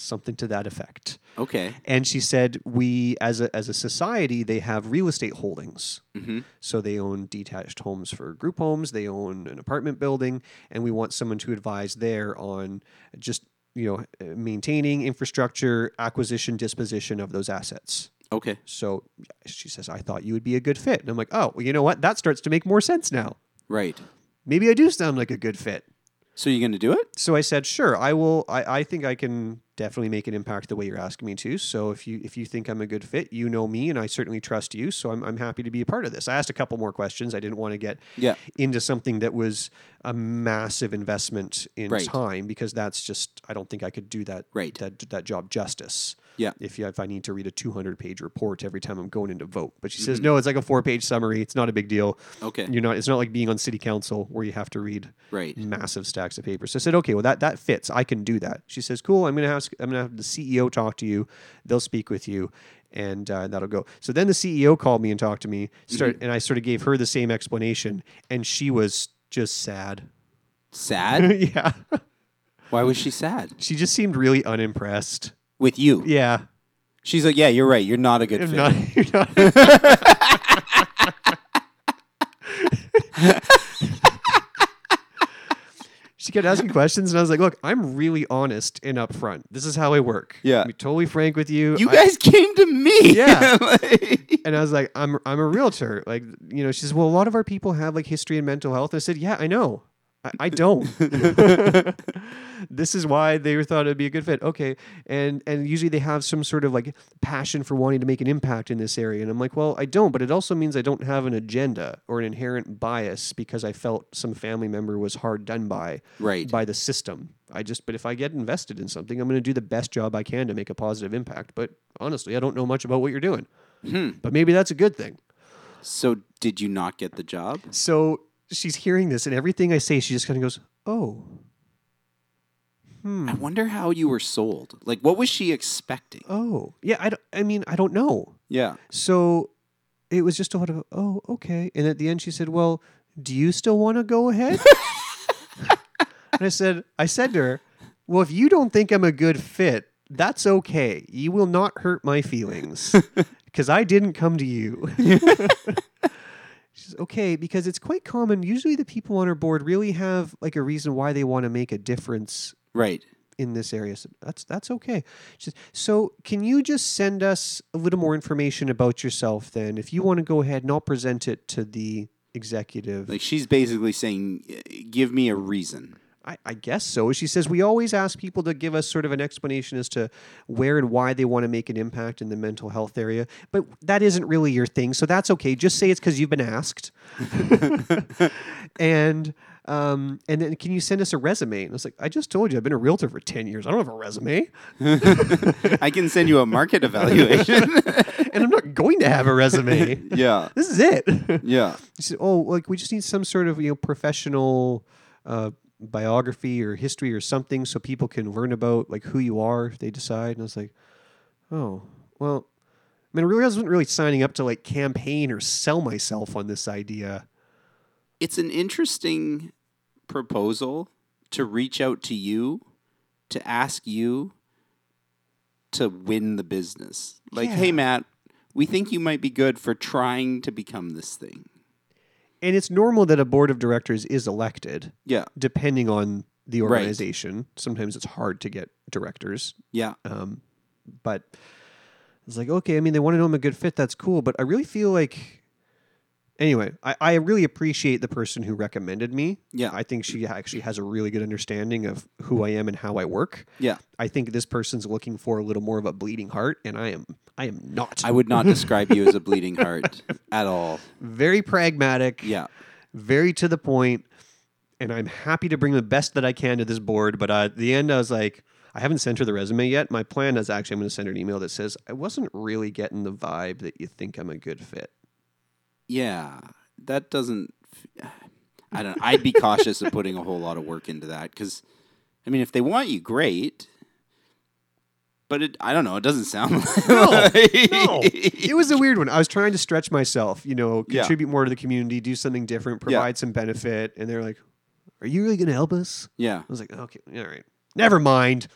Something to that effect. Okay. And she said, we as a as a society, they have real estate holdings. Mhm. So they own detached homes for group homes. They own an apartment building, and we want someone to advise there on just you know maintaining infrastructure, acquisition, disposition of those assets. Okay. So she says, I thought you would be a good fit, and I'm like, oh, well, you know what? That starts to make more sense now. Right. Maybe I do sound like a good fit. So you're going to do it? So I said, sure, I will. I, I think I can definitely make an impact the way you're asking me to. So if you if you think I'm a good fit, you know me, and I certainly trust you. So I'm I'm happy to be a part of this. I asked a couple more questions. I didn't want to get Yeah. into something that was a massive investment in Right. time because that's just I don't think I could do that Right. that that job justice. Yeah. If you, if I need to read a 200 page report every time I'm going in to vote, but she says Mhm. no, it's like a four page summary. It's not a big deal. Okay. You're not. It's not like being on city council where you have to read Right. massive stacks of papers. So I said, okay, well that that fits. I can do that. She says, cool. I'm gonna have I'm gonna have the CEO talk to you. They'll speak with you, and uh, that'll go. So then the CEO called me and talked to me. Start Mm-hmm. and I sort of gave her the same explanation, and she was just sad. Sad? yeah. Why was she sad? She just seemed really unimpressed with you. Yeah. She's like, yeah, you're right. You're not a good fit. not- you're not- she kept asking questions, and I was like, "Look, I'm really honest and upfront. This is how I work. Yeah. I'm totally frank with you. you I- guys came to me. Yeah. Like- and I was like, I'm I'm a realtor. Like, you know, she says, well, a lot of our people have like history and mental health. And I said, yeah, I know. I, I don't. this is why they thought it'd be a good fit. Okay, and and usually they have some sort of like passion for wanting to make an impact in this area. And I'm like, well, I don't, but it also means I don't have an agenda or an inherent bias because I felt some family member was hard done by Right. by the system. I just, but if I get invested in something, I'm going to do the best job I can to make a positive impact. But honestly, I don't know much about what you're doing. Hmm. But maybe that's a good thing. So did you not get the job? So she's hearing this, and everything I say, she just kind of goes, "Oh, Hmm. I wonder how you were sold. Like, what was she expecting? oh, yeah." I, don't, I mean, I don't know. Yeah. So it was just a lot of, "Oh, okay." And at the end, she said, "Well, do you still want to go ahead?" and I said, "I said to her, well, if you don't think I'm a good fit." That's okay. You will not hurt my feelings because I didn't come to you. She says, okay, because it's quite common. Usually, the people on our board really have like a reason why they want to make a difference Right. in this area. So that's that's okay. She says, so can you just send us a little more information about yourself then? If you want to go ahead and I'll present it to the executive. Like she's basically saying, give me a reason. I, I guess so. She says we always ask people to give us sort of an explanation as to where and why they want to make an impact in the mental health area, but that isn't really your thing, so that's okay. Just say it's because you've been asked, and um, and then can you send us a resume? And I was like, I just told you I've been a realtor for ten years. I don't have a resume, I can send you a market evaluation. and I'm not going to have a resume. yeah. This is it. Yeah. She said, "Oh, like we just need some sort of you know professional uh, biography or history or something, so people can learn about like who you are if they decide." And I was like, "Oh, well, I mean, I really wasn't really signing up to like campaign or sell myself on this idea." It's an interesting proposal to reach out to you to ask you to win the business. Like, Yeah. hey, Matt, we think you might be good for trying to become this thing. And it's normal that a board of directors is elected. Yeah. Depending on the Right. organization, sometimes it's hard to get directors. Yeah. Um, but it's like, okay, I mean, they want to know I'm a good fit. That's cool. But I really feel like, anyway, I, I really appreciate the person who recommended me. Yeah. I think she actually has a really good understanding of who I am and how I work. Yeah. I think this person's looking for a little more of a bleeding heart, and I am, I am not. I would not describe you as a bleeding heart at all. very pragmatic. Yeah. Very to the point, and I'm happy to bring the best that I can to this board. But uh, at the end, I was like, I haven't sent her the resume yet. My plan is actually I'm going to send her an email that says I wasn't really getting the vibe that you think I'm a good fit. Yeah. That doesn't. I don't. I'd be cautious of putting a whole lot of work into that because, I mean, if they want you, great. But it, I don't know. It doesn't sound like No, no, it was a weird one. I was trying to stretch myself, you know, Yeah. contribute more to the community, do something different, Yeah. provide some benefit, and they're like, "Are you really going to help us?" Yeah. I was like, "Okay, all right, never mind."